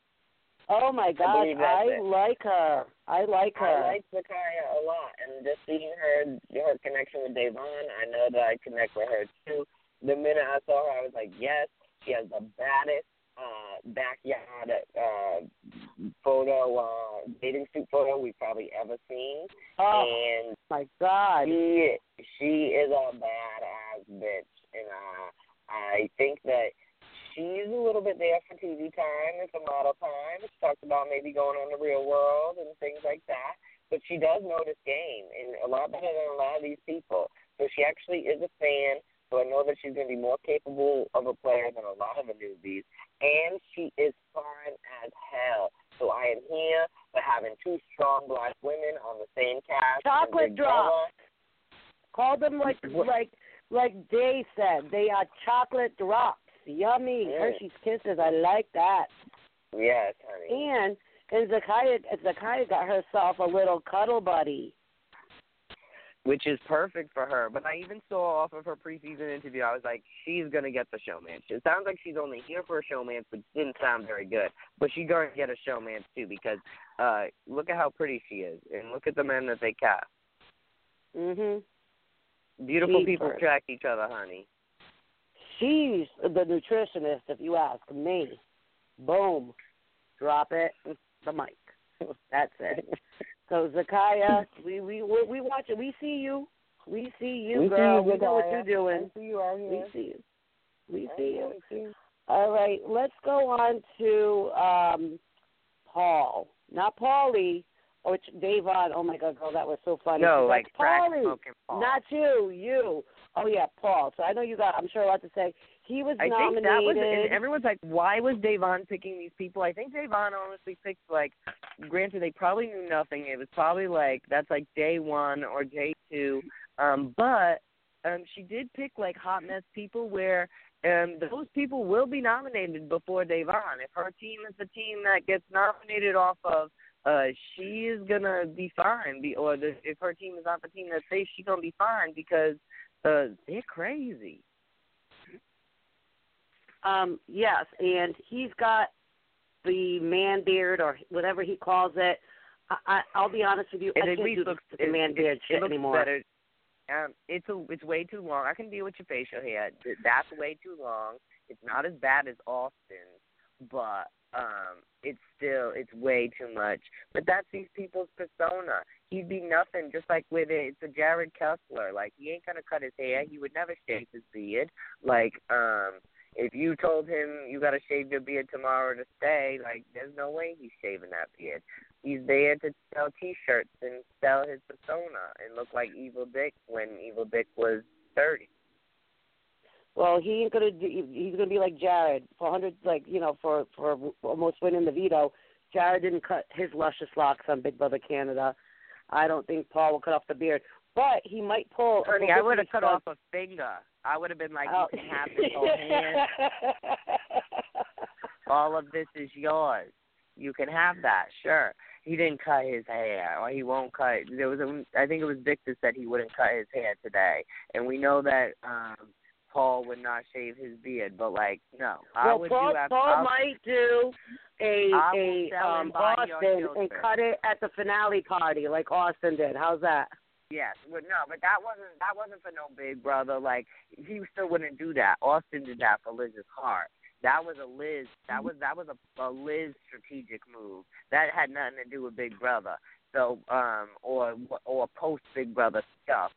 Oh my believe that's I like her. I like her. I like Zakiyah a lot, and just seeing her her connection with Da'Vonne, I know that I connect with her too. The minute I saw her, I was like, yes, she has the baddest uh, backyard uh, photo, uh, bathing suit photo we've probably ever seen, oh and my God. she she is a badass bitch, and uh, I think that she's a little bit there for TV time and for model time. She talks about maybe going on the real world and things like that. But she does know this game, and a lot better than a lot of these people. So she actually is a fan. So I know that she's going to be more capable of a player than a lot of the newbies. And she is fun as hell. So I am here for having two strong black women on the same cast. Chocolate drops. Call them like [laughs] like like Day said. They are chocolate drops. Yummy. Mm. Hershey's Kisses. I like that. Yes, honey. And and Zakiyah Zakiyah got herself a little cuddle buddy. Which is perfect for her. But I even saw off of her preseason interview, I was like, she's gonna get the showmance. It sounds like she's only here for a showmance, which didn't sound very good. But she's gonna get a showmance too because uh look at how pretty she is, and look at the men that they cast. Mhm. Beautiful people attract each other, honey. She's the nutritionist, if you ask me. Boom. Drop it. The mic. [laughs] That's it. [laughs] So Zakiyah, we we we, we watch it. We see you. We see you, We see girl. you, we know what you're doing. see you out We see you. We see you. All right, let's go on to um Paul. Not Paulie, which Da'Vonne. Oh my God, girl, that was so funny. No, That's like crack Paulie. Paul. Not you, you. Oh yeah, Paul. So I know you got. I'm sure a lot to say. He was I nominated. think that was, and everyone's like, why was Da'Vonne picking these people? I think Da'Vonne honestly picked like, granted they probably knew nothing. It was probably like that's like day one or day two, um, but um, she did pick like hot mess people where um, those people will be nominated before Da'Vonne. If her team is the team that gets nominated off of uh, she is gonna be fine. Be or the, if her team is not the team that's safe, she's gonna be fine because uh, they're crazy. Um, yes, and he's got the man beard or whatever he calls it. I, I I'll be honest with you, It I at can't least do looks the it, man it, beard it shit looks anymore. Better. Um, it's a it's way too long. I can deal with your facial hair. Th- That's way too long. It's not as bad as Austin's, but um, it's still it's way too much. But that's these people's persona. He'd be nothing, just like with it. It's a Jared Kessler. Like he ain't gonna cut his hair. He would never shave his beard. Like um, if you told him you got to shave your beard tomorrow to stay, like there's no way he's shaving that beard. He's there to sell T-shirts and sell his persona and look like Evil Dick when Evil Dick was thirty. Well, he ain't gonna. Do, he's gonna be like Jared for hundred, like you know, for for almost winning the veto. Jared didn't cut his luscious locks on Big Brother Canada. I don't think Paul will cut off the beard, but he might pull. Honey, I would have cut off a finger. I would have been like, Oh. you can have this whole hand. [laughs] All of this is yours. You can have that, sure. He didn't cut his hair, or he won't cut. There was a, I think it was Victor said he wouldn't cut his hair today, and we know that um Paul would not shave his beard. But like, no, I well, would Paul, do. after, Paul I'll- might do a I will a sell and um, Austin and cut it at the finale party like Austin did. How's that? Yes, but no, but that wasn't that wasn't for no big brother. Like he still wouldn't do that. Austin did that for Liz's heart. That was a Liz. That was that was a, a Liz strategic move. That had nothing to do with Big Brother. So um or or post Big Brother stuff.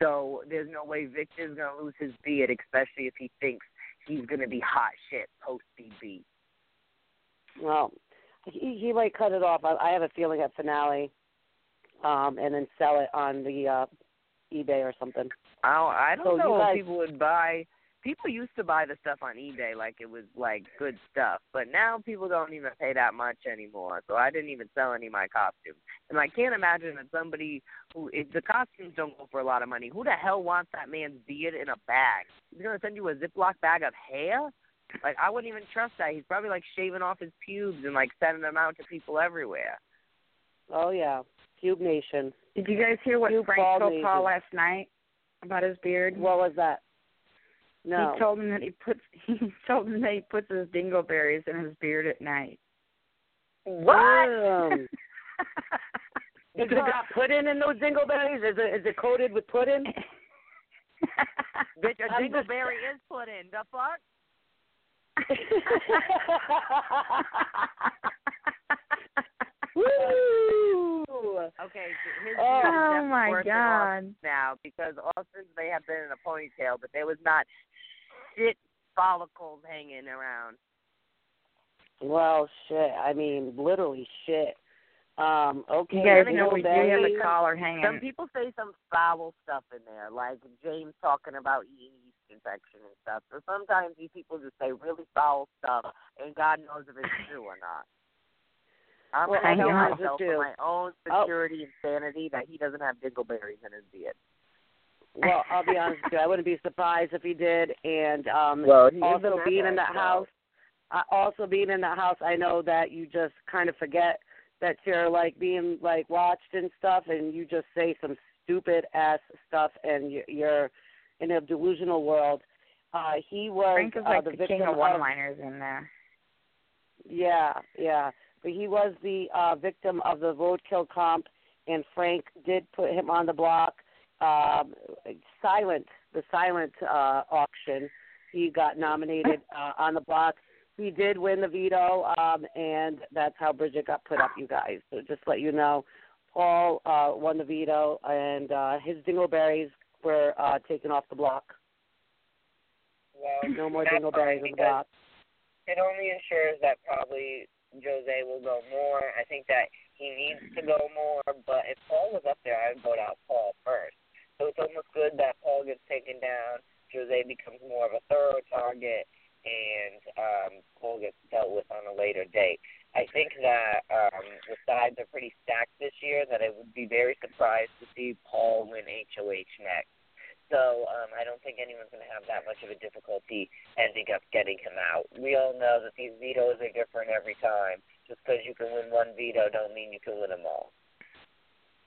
So there's no way Victor's gonna lose his beard, especially if he thinks he's gonna be hot shit post BB. Well, he he might cut it off. I, I have a feeling at finale, um, and then sell it on the uh eBay or something. I don't, I don't So know guys- if people would buy. People used to buy the stuff on eBay like it was like good stuff, but now people don't even pay that much anymore. So I didn't even sell any of my costumes, and I can't imagine that somebody who if the costumes don't go for a lot of money, who the hell wants that man's beard in a bag? He's gonna send you a Ziploc bag of hair. Like I wouldn't even trust that. He's probably like shaving off his pubes and like sending them out to people everywhere. Oh yeah, Cube Nation. Did you guys hear what You Frank bald told nation. Paul last night about his beard? What was that? No. He told him that he puts [laughs] he told him that he puts his dingleberries in his beard at night. Damn. Is it got pudding in those dingleberries? Is it is it coated with pudding? [laughs] Bitch, a I'm dingleberry [laughs] is put in. The fuck? Woo! Okay, so his Oh, oh my worse than god. Austin's now because Austin's may have been in a ponytail, but there was not shit follicles hanging around. Well, shit. I mean, literally shit. Um, okay. You guys know we do have dingleberries. the collar hanging. Some people say some foul stuff in there, like James talking about eating yeast infection and stuff. So sometimes these people just say really foul stuff, and God knows if it's true or not. I'm Well, gonna I tell know. myself for my own Oh. security and sanity that he doesn't have dingleberries in his beard. Well, I'll be honest with you. I wouldn't be surprised if he did. And um, Well, also being in that house, uh, also being in that house, I know that you just kind of forget that you're like being like watched and stuff, and you just say some stupid ass stuff, and you- you're in a delusional world. Uh, he was Frank is uh, like the the king of of one-liners in there. Yeah, yeah. But he was the uh victim of the roadkill comp and Frank did put him on the block. Um silent the silent uh auction. He got nominated uh on the block. He did win the veto, um, and that's how Bridgette got put up, you guys. So just to let you know. Paul uh won the veto and uh his dingleberries were uh taken off the block. Well, No more dingleberries on the block. It only ensures that probably Jose will go more. I think that he needs to go more, but if Paul was up there, I'd vote out Paul first. So it's almost good that Paul gets taken down, Jose becomes more of a thorough target, and um, Paul gets dealt with on a later date. I think that um, the sides are pretty stacked this year. That I would be very surprised to see Paul win HOH next. So um, I don't think anyone's going to have that much of a difficulty ending up getting him out. We all know that these vetoes are different every time. Just because you can win one veto, don't mean you can win them all.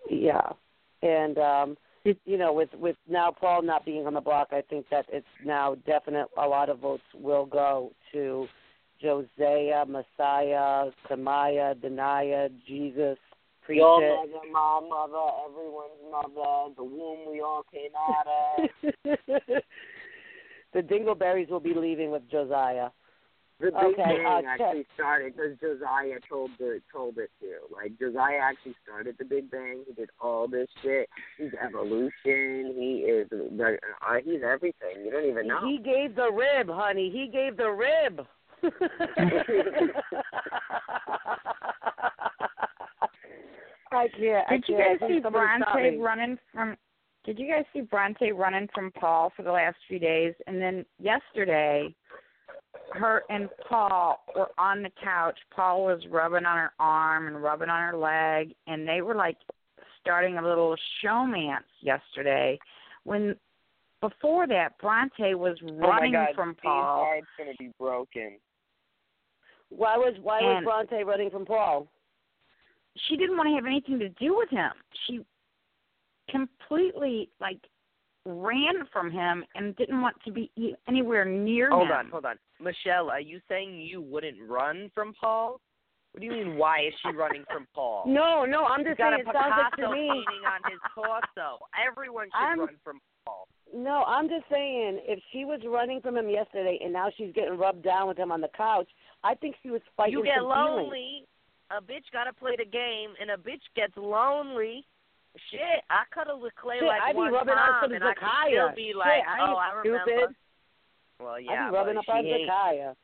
Yeah, and um, you know, with with now Paul not being on the block, I think that it's now definite. A lot of votes will go to Josiah, Messiah, Samaya, Denia, Jesus, Preach Your it. mother, my mother, everyone's mother, the womb we all came out of. [laughs] the Dingleberries will be leaving with Josiah. The Big Okay, Bang uh, actually started because Josiah told the told it to. Like Josiah actually started the Big Bang. He did all this shit. He's evolution. He is the uh, he's everything. You don't even know. He gave the rib, honey. He gave the rib. [laughs] [laughs] I can't. I Did you guys see. Bronte running from? Did you guys see Bronte running from Paul for the last few days? And then yesterday, her and Paul were on the couch. Paul was rubbing on her arm and rubbing on her leg, and they were like starting a little showmance yesterday. When before that, Bronte was running oh my God, from Paul. heart's gonna be broken. Why was why was Bronte running from Paul? She didn't want to have anything to do with him. She completely like ran from him and didn't want to be e- anywhere near Hold him. Hold on, hold on. Michelle, are you saying you wouldn't run from Paul? What do you mean? Why is she running from Paul? No, no, I'm He's just got saying a it sounds like Picasso to me. painting on his torso. Everyone should I'm- run from Paul. No, I'm just saying if she was running from him yesterday and now she's getting rubbed down with him on the couch, I think she was fighting You get some feelings. Lonely. A bitch gotta play the game, and a bitch gets lonely. Shit, I cuddle with Clay Shit, like I be one rubbing time, some and I can still be Shit, like, I oh, ain't I remember. stupid. Well, I be rubbing up on she ain't- Zakiyah.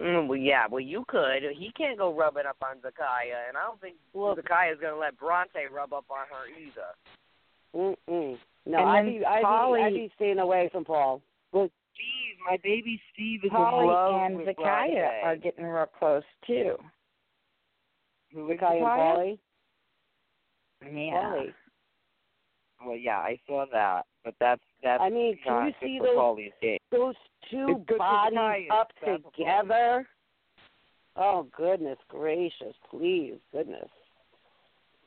Mm, well, yeah, well, you could. He can't go rubbing up on Zakiyah, and I don't think Well- Zakiyah's gonna let Bronte rub up on her either. Mm-mm. No, I'd be, I'd, be, I'd be staying away from Paul. Well, Steve, my baby Steve is Paulie in love and with Zakiyah Bronte. are getting real close too. And Paulie. Yeah. Paulie. Well, yeah, I saw that, but that's that's I mean, can you see those those two It's bodies up it's bad for Paulie. together? Oh goodness gracious! Please, goodness.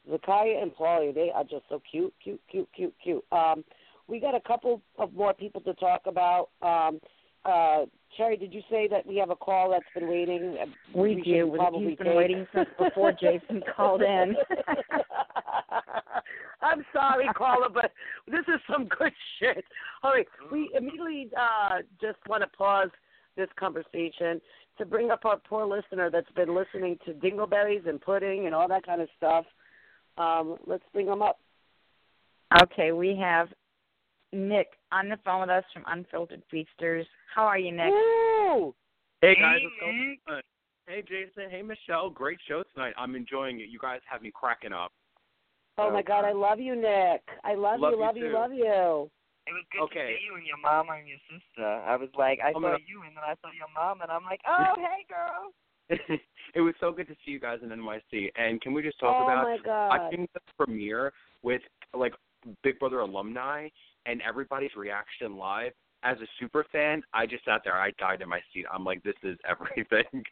Zakiyah and Paulie, they are just so cute, cute, cute, cute, cute. Um, we got a couple of more people to talk about. Um, uh, Cherry, did you say that we have a call that's been waiting? Uh, We, should do. Probably He's been take? waiting since before Jason [laughs] called in. [laughs] I'm sorry, caller, but this is some good shit. All right, we immediately uh, just want to pause this conversation to bring up our poor listener that's been listening to dingleberries and pudding and all that kind of stuff. Um, let's bring them up. Okay, we have Nick on the phone with us from Unfiltered Feasters. How are you, Nick? Ooh, Hey guys, what's going on? Hey Jason, hey Michelle, great show tonight. I'm enjoying it. You guys have me cracking up. oh my God, I love you, Nick. I love, Love you, you love you, too. love you. It was good Okay. to see you and your mama and your sister. I was like, I Oh, saw my- you and then I saw your mom and I'm like, [laughs] oh hey girl. [laughs] it was so good to see you guys in NYC. And can we just talk oh about my God. watching the premiere with like Big Brother alumni and everybody's reaction live? As a super fan, I just sat there. I died in my seat. I'm like, this is [laughs] everything.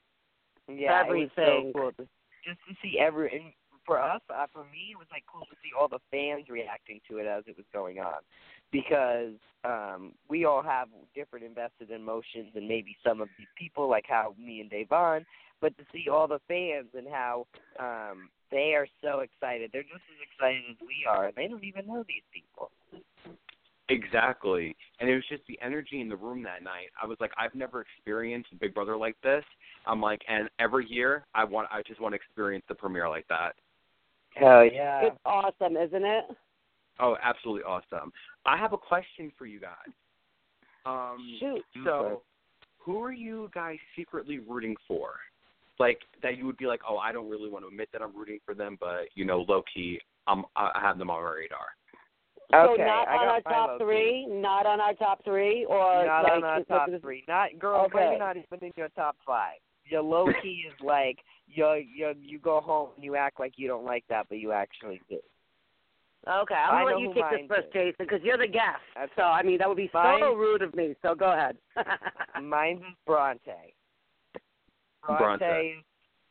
Yeah, Everything. so cool. To, just to see every and for us, uh, for me, it was like cool to see all the fans reacting to it as it was going on, because um we all have different invested emotions, and maybe some of these people, like how me and Da'Vonne, but to see all the fans and how um they are so excited, they're just as excited as we are, and they don't even know these people. Exactly. And it was just the energy in the room that night. I was like, I've never experienced Big Brother like this. I'm like, and every year I want, I just want to experience the premiere like that. Hell yeah! It's awesome, isn't it? Oh, absolutely awesome. I have a question for you guys. Um, Shoot. so, who are you guys secretly rooting for? Like that you would be like, oh, I don't really want to admit that I'm rooting for them, but you know, low key, I'm, I I have them on my radar. So not I on got our my top low-key. three, not on our top three, or not like on our top like- three. Not girl, Okay. maybe not even in your top five. Your low key is like you you you go home and you act like you don't like that, but you actually do. Okay, I'm gonna let you take this mine first, is. Jason, because you're the guest. That's so I mean, that would be Mine- so rude of me. So go ahead. [laughs] Mine's is Bronte. Bronte. Bronte.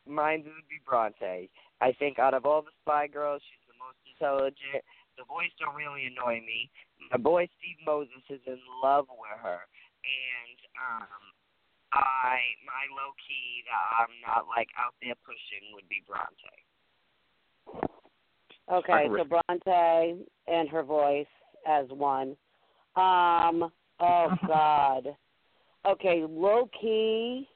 Mine's would be Bronte. I think out of all the Spy Girls, she's the most intelligent. The boys don't really annoy me. My boy Steve Moses is in love with her, and um, I my low key that I'm not like out there pushing would be Bronte. Okay, so Bronte and her voice as one. Um. Oh God. Okay, low key.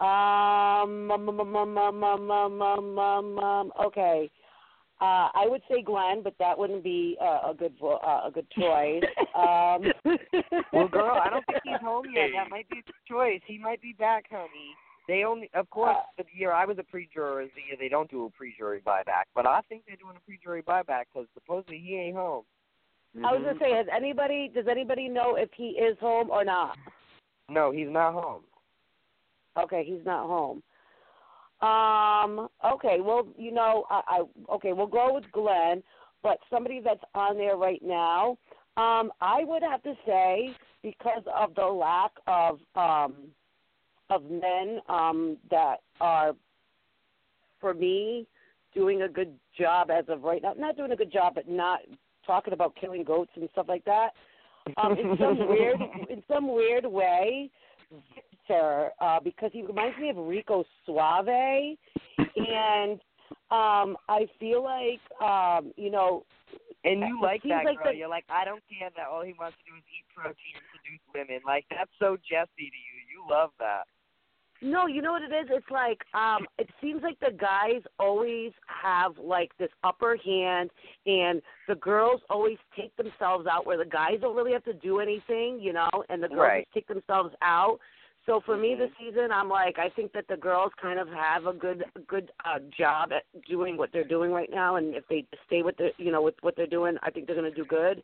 Um. um, um, um, um, um, um, um, um, um, um, okay. Uh, I would say Glenn, but that wouldn't be uh, a good vo- uh, a good choice. Um, [laughs] Well, girl, I don't think he's home yet. That might be the choice. He might be back, honey. They only, of course, Uh, the year I was a pre-juror is the year they don't do a pre-jury buyback. But I think they're doing a pre-jury buyback because supposedly he ain't home. I was gonna say, has anybody does anybody know if he is home or not? No, he's not home. Okay, he's not home. Um. Okay. Well, you know, I, I okay. We'll go with Glenn, but somebody that's on there right now. Um, I would have to say because of the lack of um of men um that are for me doing a good job as of right now. Not doing a good job, but not talking about killing goats and stuff like that. Um, in some weird [laughs] in some weird way, Victor, uh, because he reminds me of Rico Suave, and um, I feel like um, you know, And you It like that like girl. the- You're like, I don't care that all he wants to do is eat protein and seduce women. Like that's so Jesse to you. You love that. No, you know what it is? It's like um it seems like the guys always have like this upper hand and the girls always take themselves out where the guys don't really have to do anything, you know, and the girls Right. just take themselves out. So for me Mhm. this season, I'm like I think that the girls kind of have a good good uh job at doing what they're doing right now and if they stay with the you know with what they're doing, I think they're going to do good.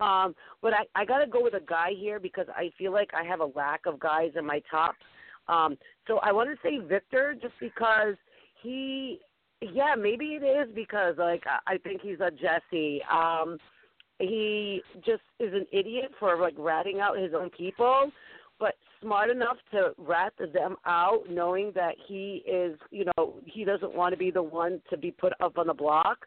Um but I I got to go with a guy here because I feel like I have a lack of guys in my top um, so I want to say Victor just because he, yeah, maybe it is because like I I think he's a Jesse. Um, he just is an idiot for like ratting out his own people, but smart enough to rat them out, knowing that he is, you know, he doesn't want to be the one to be put up on the block,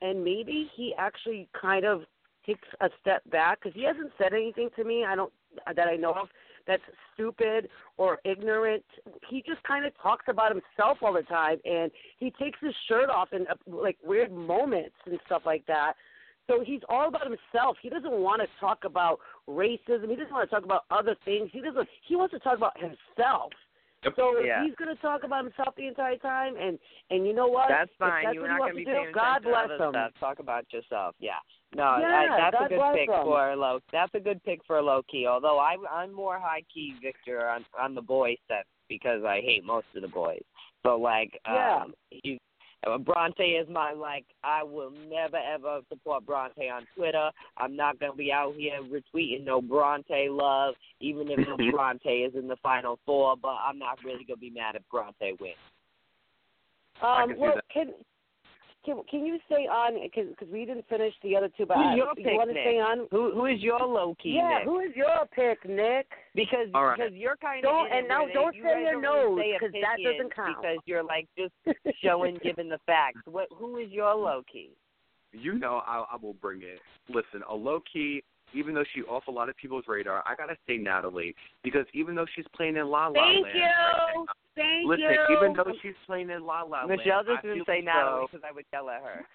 and maybe he actually kind of takes a step back because he hasn't said anything to me. I don't that I know of that's stupid or ignorant. He just kind of talks about himself all the time, and he takes his shirt off in like weird moments and stuff like that. So he's all about himself. He doesn't want to talk about racism. He doesn't want to talk about other things. He doesn't. He wants to talk about himself. Yep. So if Yeah. he's going to talk about himself the entire time, and and you know what? That's fine. that's You're what not going to be to do, paying God bless to him. stuff. Talk about yourself. Yeah. No, Yeah, I, that's God a good pick him. for low. That's a good pick for low key. Although I, I'm more high key Victor on on the boy set because I hate most of the boys. But like, Yeah. um, you, uh, Bronte is my like. I will never ever support Bronte on Twitter. I'm not gonna be out here retweeting no Bronte love, even if [laughs] Bronte is in the final four. But I'm not really gonna be mad if Bronte wins. I Um, can see well, can can can you stay on because we didn't finish the other two? But Who's I- your you want to stay on? Who who is your low key? yeah, Nick? who is your pick, Nick? Because All right. because you're kind Don't- of and now don't you say your don't nose, really that doesn't count. Because you're like just [laughs] showing, giving the facts. What who is your low key? You know, I, I will bring it. Listen, a low key, even though she off a lot of people's radar, I gotta say Natalie because even though she's playing in La La Thank Land, you. right now- Thank listen, you. even though she's playing in La La Michelle Land, just I didn't say as Natalie because I would yell at her.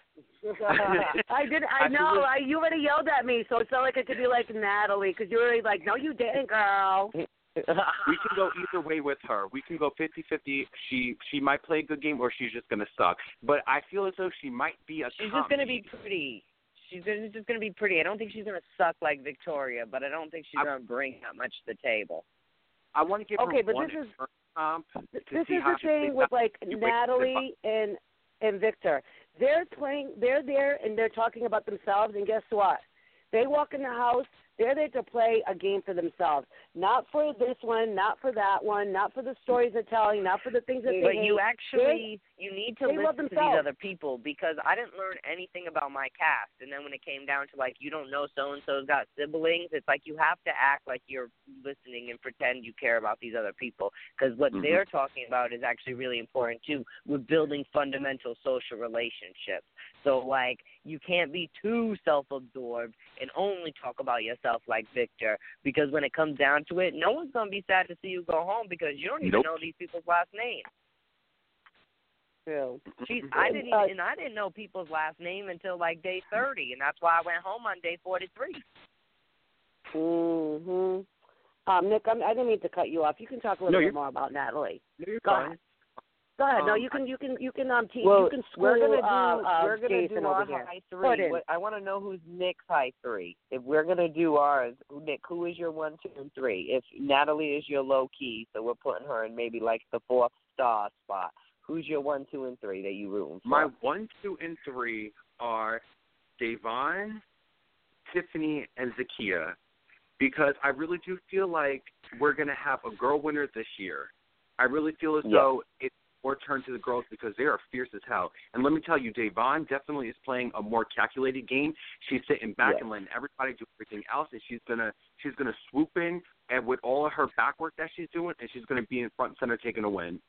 [laughs] I did. I I know. feel- I, you already yelled at me, so it's not like it could be like Natalie because you're already like, no, you didn't, girl. [laughs] we can go either way with her. We can go fifty-fifty. She she might play a good game or she's just gonna suck. But I feel as though she might be a She's top just gonna be pretty. She's gonna, just gonna be pretty. I don't think she's gonna suck like Victoria, but I don't think she's gonna bring that much to the table. I want to give Okay, her but one this is- comp this is how the thing with like Natalie and and Victor. They're playing. They're there and they're talking about themselves. And guess what? They walk in the house. They're there to play a game for themselves, not for this one, not for that one, not for the stories they're telling, not for the things that they But hate. you actually, you need to They love listen to themselves. these other people because I didn't learn anything about my cast. And then when it came down to like you don't know so and so's got siblings, it's like you have to act like you're listening and pretend you care about these other people because what Mhm. they're talking about is actually really important too. We're building fundamental social relationships. So like you can't be too self-absorbed and only talk about yourself like Victor because when it comes down to it, no one's gonna be sad to see you go home because you don't even Nope. know these people's last names. True. She, I didn't Uh, even, and I didn't know people's last name until like day thirty, and that's why I went home on day forty-three. Mhm. Um, Nick, I'm, I didn't mean to cut you off. You can talk a little No, bit more about Natalie. No, you're Go fine. ahead. Go ahead. no, Um, you can. You can. You can. Um, teach. well, you can school. we're gonna do uh, uh, we're gonna Jason do our here. high Put three. in. I want to know who's Nick's high three. If we're gonna do ours, Nick, who is your one, two, and three? If Natalie is your low key, so we're putting her in maybe like the fourth star spot. Who's your one, two, and three that you rooting for? My one, two, and three are Da'Vonne, Tiffany, and Zakiyah, because I really do feel like we're gonna have a girl winner this year. I really feel as though it's more turned to the girls because they are fierce as hell. And let me tell you, Da'Vonne definitely is playing a more calculated game. She's sitting back and letting everybody do everything else, and she's gonna she's gonna swoop in and with all of her back work that she's doing, and she's gonna be in front and center taking a win.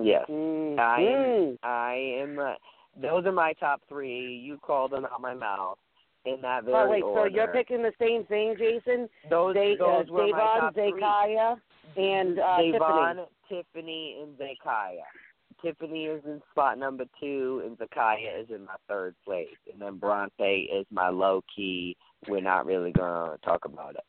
Yes. Mhm. I am. I am. Uh, those are my top three. You called them out my mouth in that very Oh wait, order. so you're picking the same thing, Jason? those. They, uh, those were my Da'Vonne, top three. Zakiyah, and uh, Da'Vonne, Tiffany. Tiffany, and Zakiyah. Tiffany is in spot number two, and Zakiyah is in my third place, and then Bronte is my low key. We're not really gonna talk about it.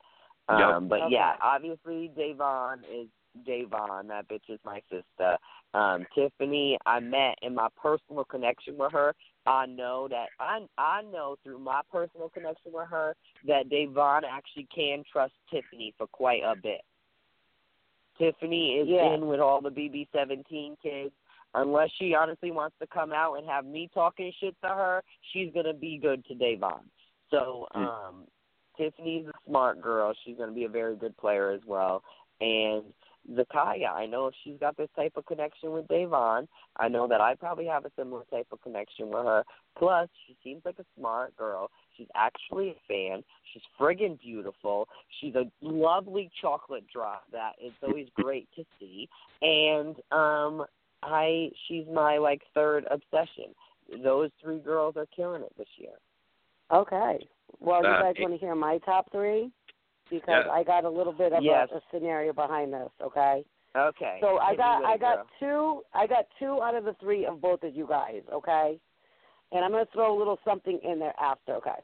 Yep. Um, but Okay. yeah, obviously Da'Vonne is Da'Vonne. That bitch is my sister. Um, Tiffany, I met in my personal connection with her. I know that I I know through my personal connection with her that Da'Vonne actually can trust Tiffany for quite a bit. Tiffany is Yeah. in with all the BB seventeen kids. Unless she honestly wants to come out and have me talking shit to her, she's gonna be good to Da'Vonne. So, Mm. um Tiffany's a smart girl. She's gonna be a very good player as well. And Zakiyah, I know if she's got this type of connection with Da'Vonne, I know that I probably have a similar type of connection with her. Plus, she seems like a smart girl. She's actually a fan. She's friggin' beautiful. She's a lovely chocolate drop that is always [laughs] great to see. And um I she's my like third obsession. Those three girls are killing it this year. Okay. Well, you Uh, guys want to hear my top three? Because Yeah. I got a little bit of Yes. a, a scenario behind this. Okay. Okay. So I got I got girl. two I got two out of the three of both of you guys, okay? And I'm gonna throw a little something in there after, okay?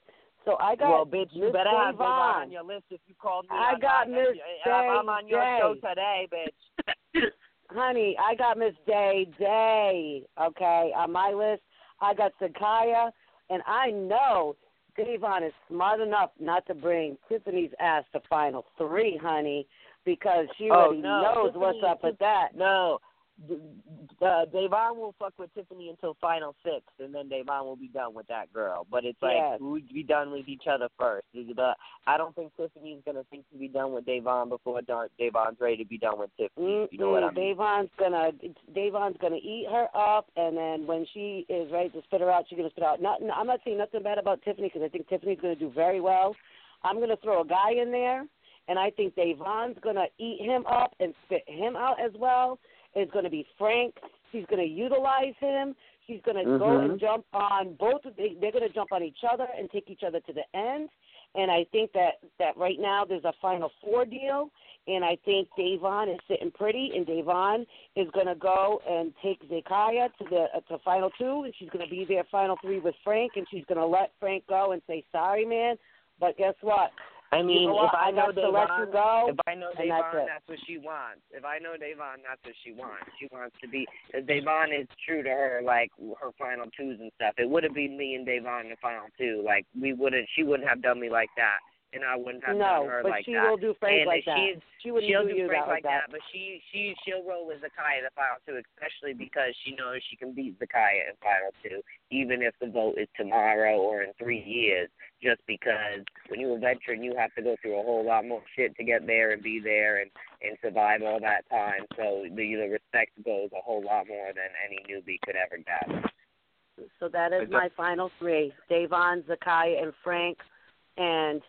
So I got well, bitch, you Miss better have Da'Vonne Da'Vonne. on your list if you called me. I on got. Miss And I'm, I'm on your Day show today, bitch. [laughs] honey, I got Miss Day Day, okay, on my list. I got Zakiyah and I know Da'Vonne is smart enough not to bring Tiffany's ass to final three, honey, because she Oh, already no, knows Tiffany- what's up with that. No, uh, Da'Vonne will fuck with Tiffany until final six, and then Da'Vonne will be done with that girl. But it's like Yes. we'd be done with each other first. Uh, I don't think Tiffany's gonna think to be done with Da'Vonne before Dar- Da'Vonne's ready to be done with Tiffany. You know what I mean? Da'Vonne's gonna Da'Vonne's gonna eat her up, and then when she is ready to spit her out, she's gonna spit out. Not, I'm not saying nothing bad about Tiffany because I think Tiffany's gonna do very well. I'm gonna throw a guy in there, and I think Davon's gonna eat him up and spit him out as well. It's gonna be Frank. She's gonna utilize him. She's gonna go Mhm. and jump on both. Of they, they're gonna jump on each other and take each other to the end. And I think that that right now there's a final four deal, and I think Da'Vonne is sitting pretty, and Da'Vonne is going to go and take Zakiyah to the uh, to final two, and she's going to be there final three with Frank, and she's going to let Frank go and say sorry, man. But guess what? I mean, if? I know got to let you Da'Vonne, go. if I know and that's Da'Vonne, that's what she wants. If I know Da'Vonne, that's what she wants. She wants to be. If Da'Vonne is true to her, like her final twos and stuff. It would have been me and Da'Vonne in the final two. Like we wouldn't. She wouldn't have done me like that and I wouldn't have no, done her but like she that. will do Frank and like that. she's She wouldn't she'll do you Frank like that. but she she she'll roll with Zakiyah in the final two, especially because she knows she can beat Zakiyah in final two, even if the vote is tomorrow or in three years. Just because when you're a veteran, you have to go through a whole lot more shit to get there and be there and and survive all that time. So the the respect goes a whole lot more than any newbie could ever get. So that is my final three: Da'Vonne, Zakiyah, and Frank. And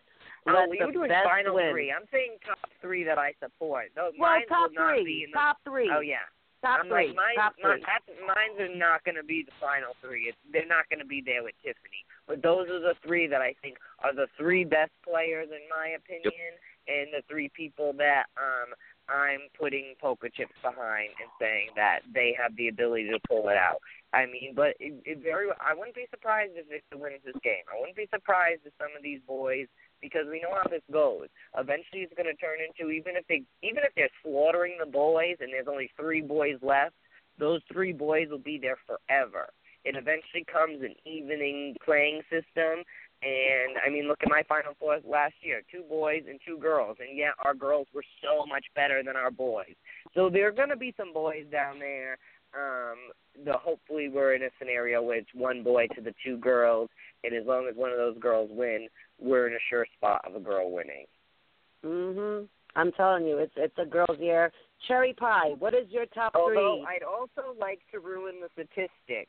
Let we the were doing final win. three. I'm saying top three that I support. Those Well, top three. be the top three. Oh yeah. Top I'm three. like mine, top mine, three. that's, mine's are not going to be the final three. It's, they're not going to be there with Tiffany. But those are the three that I think are the three best players in my opinion, and the three people that um I'm putting poker chips behind and saying that they have the ability to pull it out. I mean, but it, it very. I wouldn't be surprised if Victor wins this game. I wouldn't be surprised if some of these boys because we know how this goes. Eventually, it's going to turn into even if they even if they're slaughtering the boys and there's only three boys left, those three boys will be there forever. It eventually comes an evening playing system. And I mean, look at my Final Four last year: two boys and two girls, and yet our girls were so much better than our boys. So there are going to be some boys down there. Um, the hopefully we're in a scenario where it's one boy to the two girls, and as long as one of those girls win, we're in a sure spot of a girl winning. Mhm. I'm telling you, it's it's a girl's year. Cherry pie. What is your top Although three? I'd also like to ruin the statistic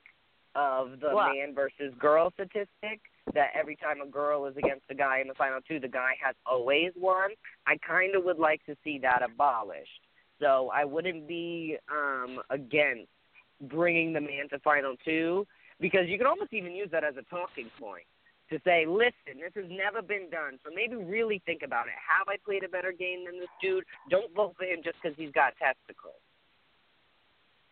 of the What? man versus girl statistic that every time a girl is against a guy in the final two, the guy has always won. I kind of would like to see that abolished. So I wouldn't be um against bringing the man to final two because you can almost even use that as a talking point to say, listen, this has never been done, so maybe really think about it. Have I played a better game than this dude? Don't vote for him just because he's got testicles.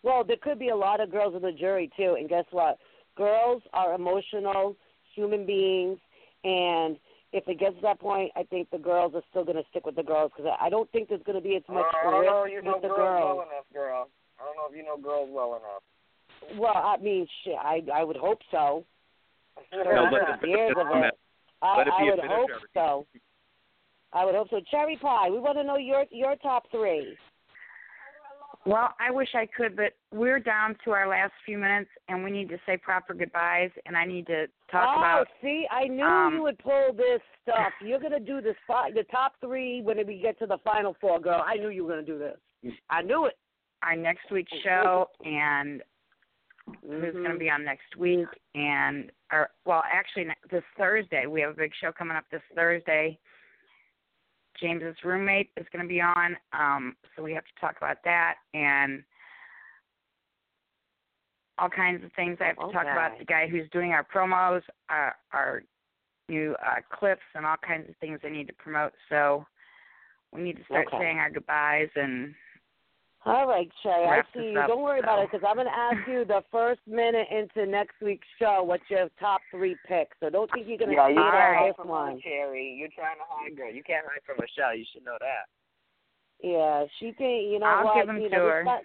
Well, there could be a lot of girls in the jury too, and guess what? Girls are emotional human beings, and if it gets to that point, I think the girls are still going to stick with the girls because I don't think there's going to be as much I don't know if risk you know with the girls girls. well enough, girl. I don't know if you know girls well enough. Well, I mean, shit, I I would hope so. No, let the years of it. I, Let it I be a would bit hope charity. so. I would hope so. Cherry pie. We want to know your your top three. Well, I wish I could, but we're down to our last few minutes, and we need to say proper goodbyes, and I need to talk oh, about see, I knew um, you would pull this stuff. You're gonna do this fi- the top three when we get to the final four, girl. I knew you were gonna do this. I knew it. Our next week's show and who's going to be on next week, and or well, actually this Thursday we have a big show coming up this Thursday. James's roommate is going to be on, um, so we have to talk about that and all kinds of things. I have to talk about the guy who's doing our promos, our, our new uh, clips, and all kinds of things I need to promote. So we need to start Okay. saying our goodbyes and All right, Shay. I see you. Don't worry about it because I'm going to ask you the first minute into next week's show what's your top three picks. So don't think you're going to Yeah, see you it can't on hide from one. one, Cherry. You're trying to hide, girl. You can't hide from Michelle. You should know that. Yeah, she think you know I'll what? give 'em you to know, her. this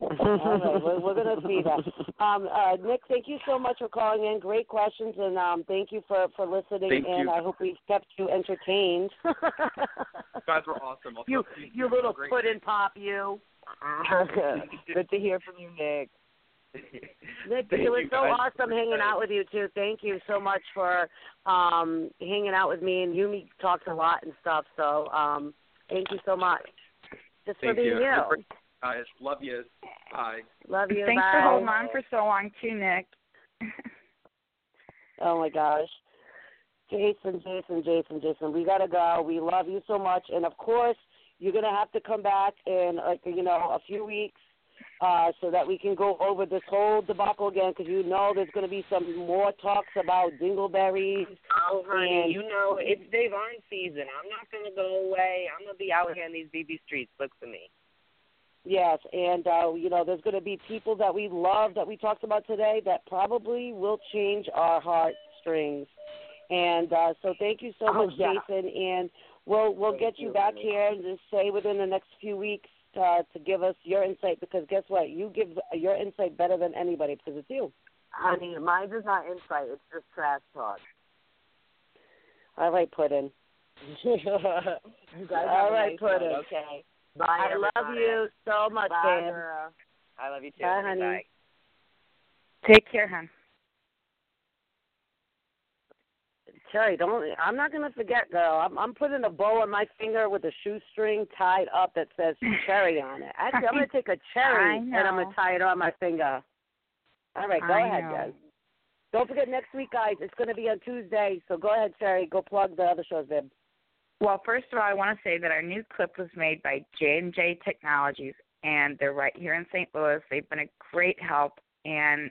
All right, we're, we're gonna see that. [laughs] Um, uh, Nick, thank you so much for calling in. Great questions, and um, thank you for for listening. Thank and you. I hope we've kept you entertained. [laughs] You guys were awesome. I'll you you you little Great. puddin' pop, you. [laughs] Good to hear from you, Nick. Nick, Thank it was so awesome hanging out with you too. Thank you so much for um hanging out with me and Yumi talks a lot and stuff. So um thank you so much. Just Thank for being you. you. Guys, love you. Bye. Love you. Thanks Bye. for holding on for so long too, Nick. [laughs] Oh my gosh. Jason, Jason, Jason, Jason, we gotta go. We love you so much, and of course, you're gonna have to come back in like you know a few weeks, uh, so that we can go over this whole debacle again. Because you know there's gonna be some more talks about dingleberries. Oh, honey, And- you know it's Da'Vonne season. I'm not gonna go away. I'm gonna be out here in these BB streets. Look for me. Yes, and uh, you know there's gonna be people that we love that we talked about today that probably will change our heartstrings. And uh, so thank you so Oh, much, yeah. Jason, and we'll we'll Thank get you you, back here and just say within the next few weeks uh, to give us your insight because guess what? You give your insight better than anybody because it's you. Honey, mine is not insight. It's just trash talk. All right, Puddin. [laughs] you guys All have a right, nice put night, it. Okay. Bye. I love you so much, Bye, girl. I love you too. Bye, honey. Bye. Take care, hon. Cherry, don't. I'm not gonna forget, girl. I'm I'm putting a bow on my finger with a shoestring tied up that says cherry on it. [laughs] Actually, I'm gonna take a cherry and I'm gonna tie it on my finger. All right, go I ahead, know. guys. Don't forget next week, guys. It's gonna be on Tuesday. So go ahead, Cherry. Go plug the other shows, babe. Well, first of all, I want to say that our new clip was made by J and J Technologies, and they're right here in St. Louis. They've been a great help and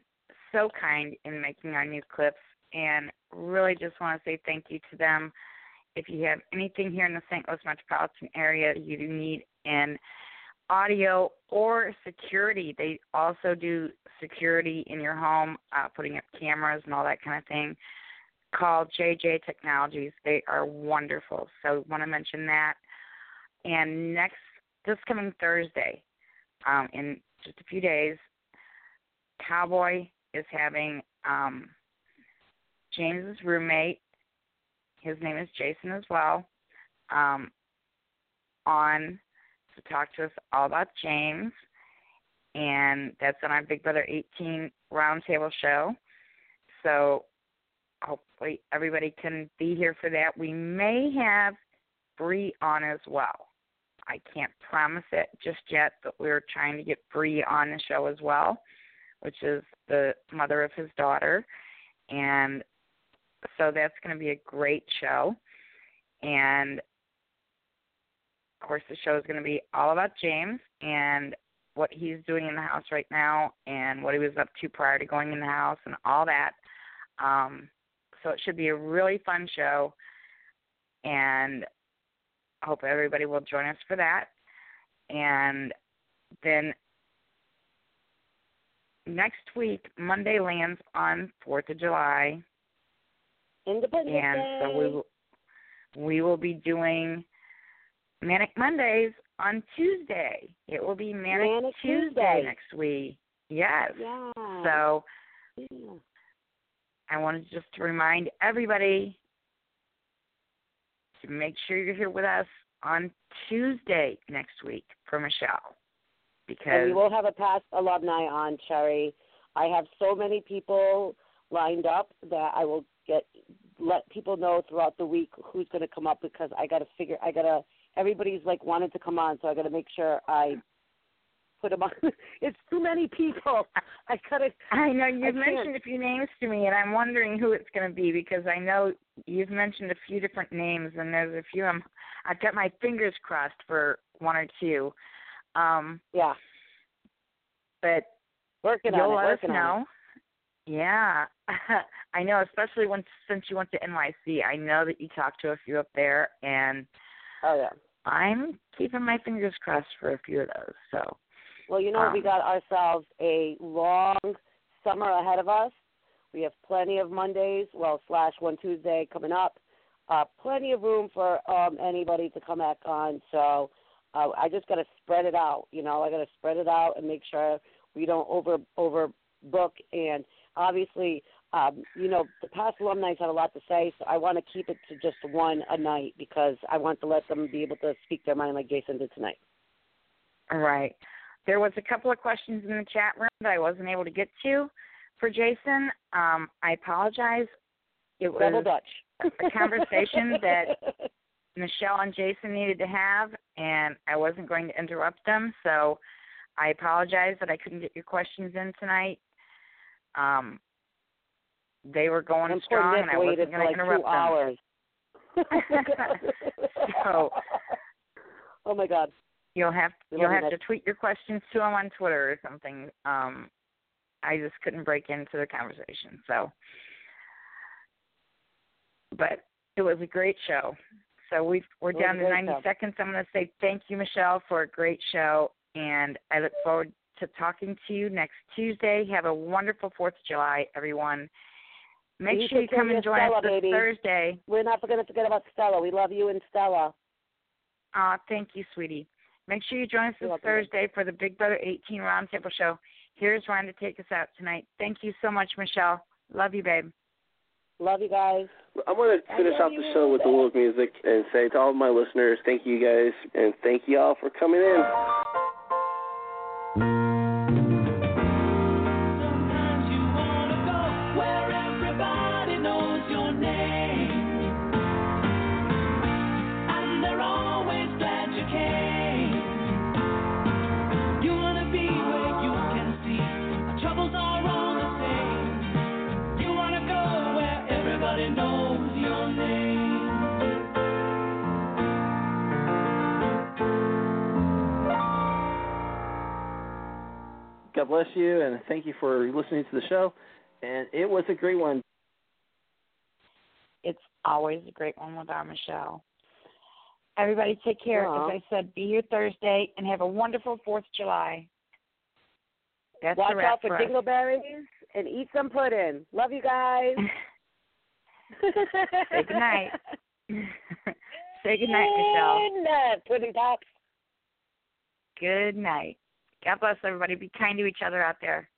so kind in making our new clips, and really just want to say thank you to them. If you have anything here in the St. Louis metropolitan area you need in audio or security, they also do security in your home, uh, putting up cameras and all that kind of thing called JJ Technologies. They are wonderful. So want to mention that. And next this coming Thursday, um, in just a few days, Cowboy is having um, James's roommate. His name is Jason as well. Um, on to talk to us all about James, and that's on our Big Brother 18 Roundtable show. So hopefully everybody can be here for that. We may have Bree on as well. I can't promise it just yet, but we're trying to get Bree on the show as well, which is the mother of his daughter. And so that's going to be a great show. And of course, the show is going to be all about James and what he's doing in the house right now and what he was up to prior to going in the house and all that. Um, so it should be a really fun show, and I hope everybody will join us for that. And then next week, Monday lands on Fourth of July, Independence and Day. so we will we will be doing Manic Mondays on Tuesday. It will be Manic, Manic Tuesday, Tuesday. next week. Yes. Yeah. So Yeah. I wanted just to remind everybody to make sure you're here with us on Tuesday next week for Michelle. And Because we will have a past alumni on Cherry. I have so many people lined up that I will get let people know throughout the week who's going to come up because I got to figure. I got to. Everybody's like wanted to come on, so I got to make sure I put them on. [laughs] it's too many people. [laughs] I gotta. I know you've can't. mentioned a few names to me, and I'm wondering who it's going to be because I know you've mentioned a few different names, and there's a few I'm, I've got my fingers crossed for one or two. Um, Yeah, but working you'll on it. let us know. Yeah, [laughs] I know. Especially once since you went to NYC, I know that you talked to a few up there, and Oh yeah. I'm keeping my fingers crossed for a few of those. So Well, you know, we Um, got ourselves a long summer ahead of us. We have plenty of Mondays, well, slash one Tuesday coming up. Uh, plenty of room for um, anybody to come back on. So uh, I just got to spread it out. You know, I got to spread it out and make sure we don't over overbook. And obviously, um, you know, the past alumni have a lot to say, so I want to keep it to just one a night because I want to let them be able to speak their mind like Jason did tonight. all right, there was a couple of questions in the chat room that I wasn't able to get to for Jason. Um, I apologize. It was Double Dutch. a conversation [laughs] that Michelle and Jason needed to have, and I wasn't going to interrupt them. So I apologize that I couldn't get your questions in tonight. Um, they were going and strong, and I wasn't going like to interrupt two them. hours. [laughs] [laughs] So- oh my God. You'll have We you'll have to tweet your questions to them on Twitter or something. Um, I just couldn't break into the conversation, so. But it was a great show. So we we're It down to 90 show. seconds. I'm going to say thank you, Michelle, for a great show, and I look forward to talking to you next Tuesday. Have a wonderful Fourth of July, everyone. Make You sure you come and join Stella, us this baby. Thursday. We're not going to forget about Stella. We love you and Stella. Uh, thank you, sweetie. Make sure you join us You're this welcome. Thursday for the Big Brother 18 Roundtable Show. Here's Ron to take us out tonight. Thank you so much, Michelle. Love you, babe. Love you guys. I'm going to finish off the show with a little music and say to all of my listeners, thank you guys, and thank you all for coming in. God bless you, and thank you for listening to the show. And it was a great one. It's always a great one with our Michelle. Everybody take care. Aw. As I said, be here Thursday and have a wonderful 4th of July. That's Watch a wrap out for for dingleberries and eat some pudding. Love you guys. [laughs] Say goodnight. [laughs] Say goodnight, Michelle. Good night, pudding pops. Good night. God bless everybody. Be kind to each other out there.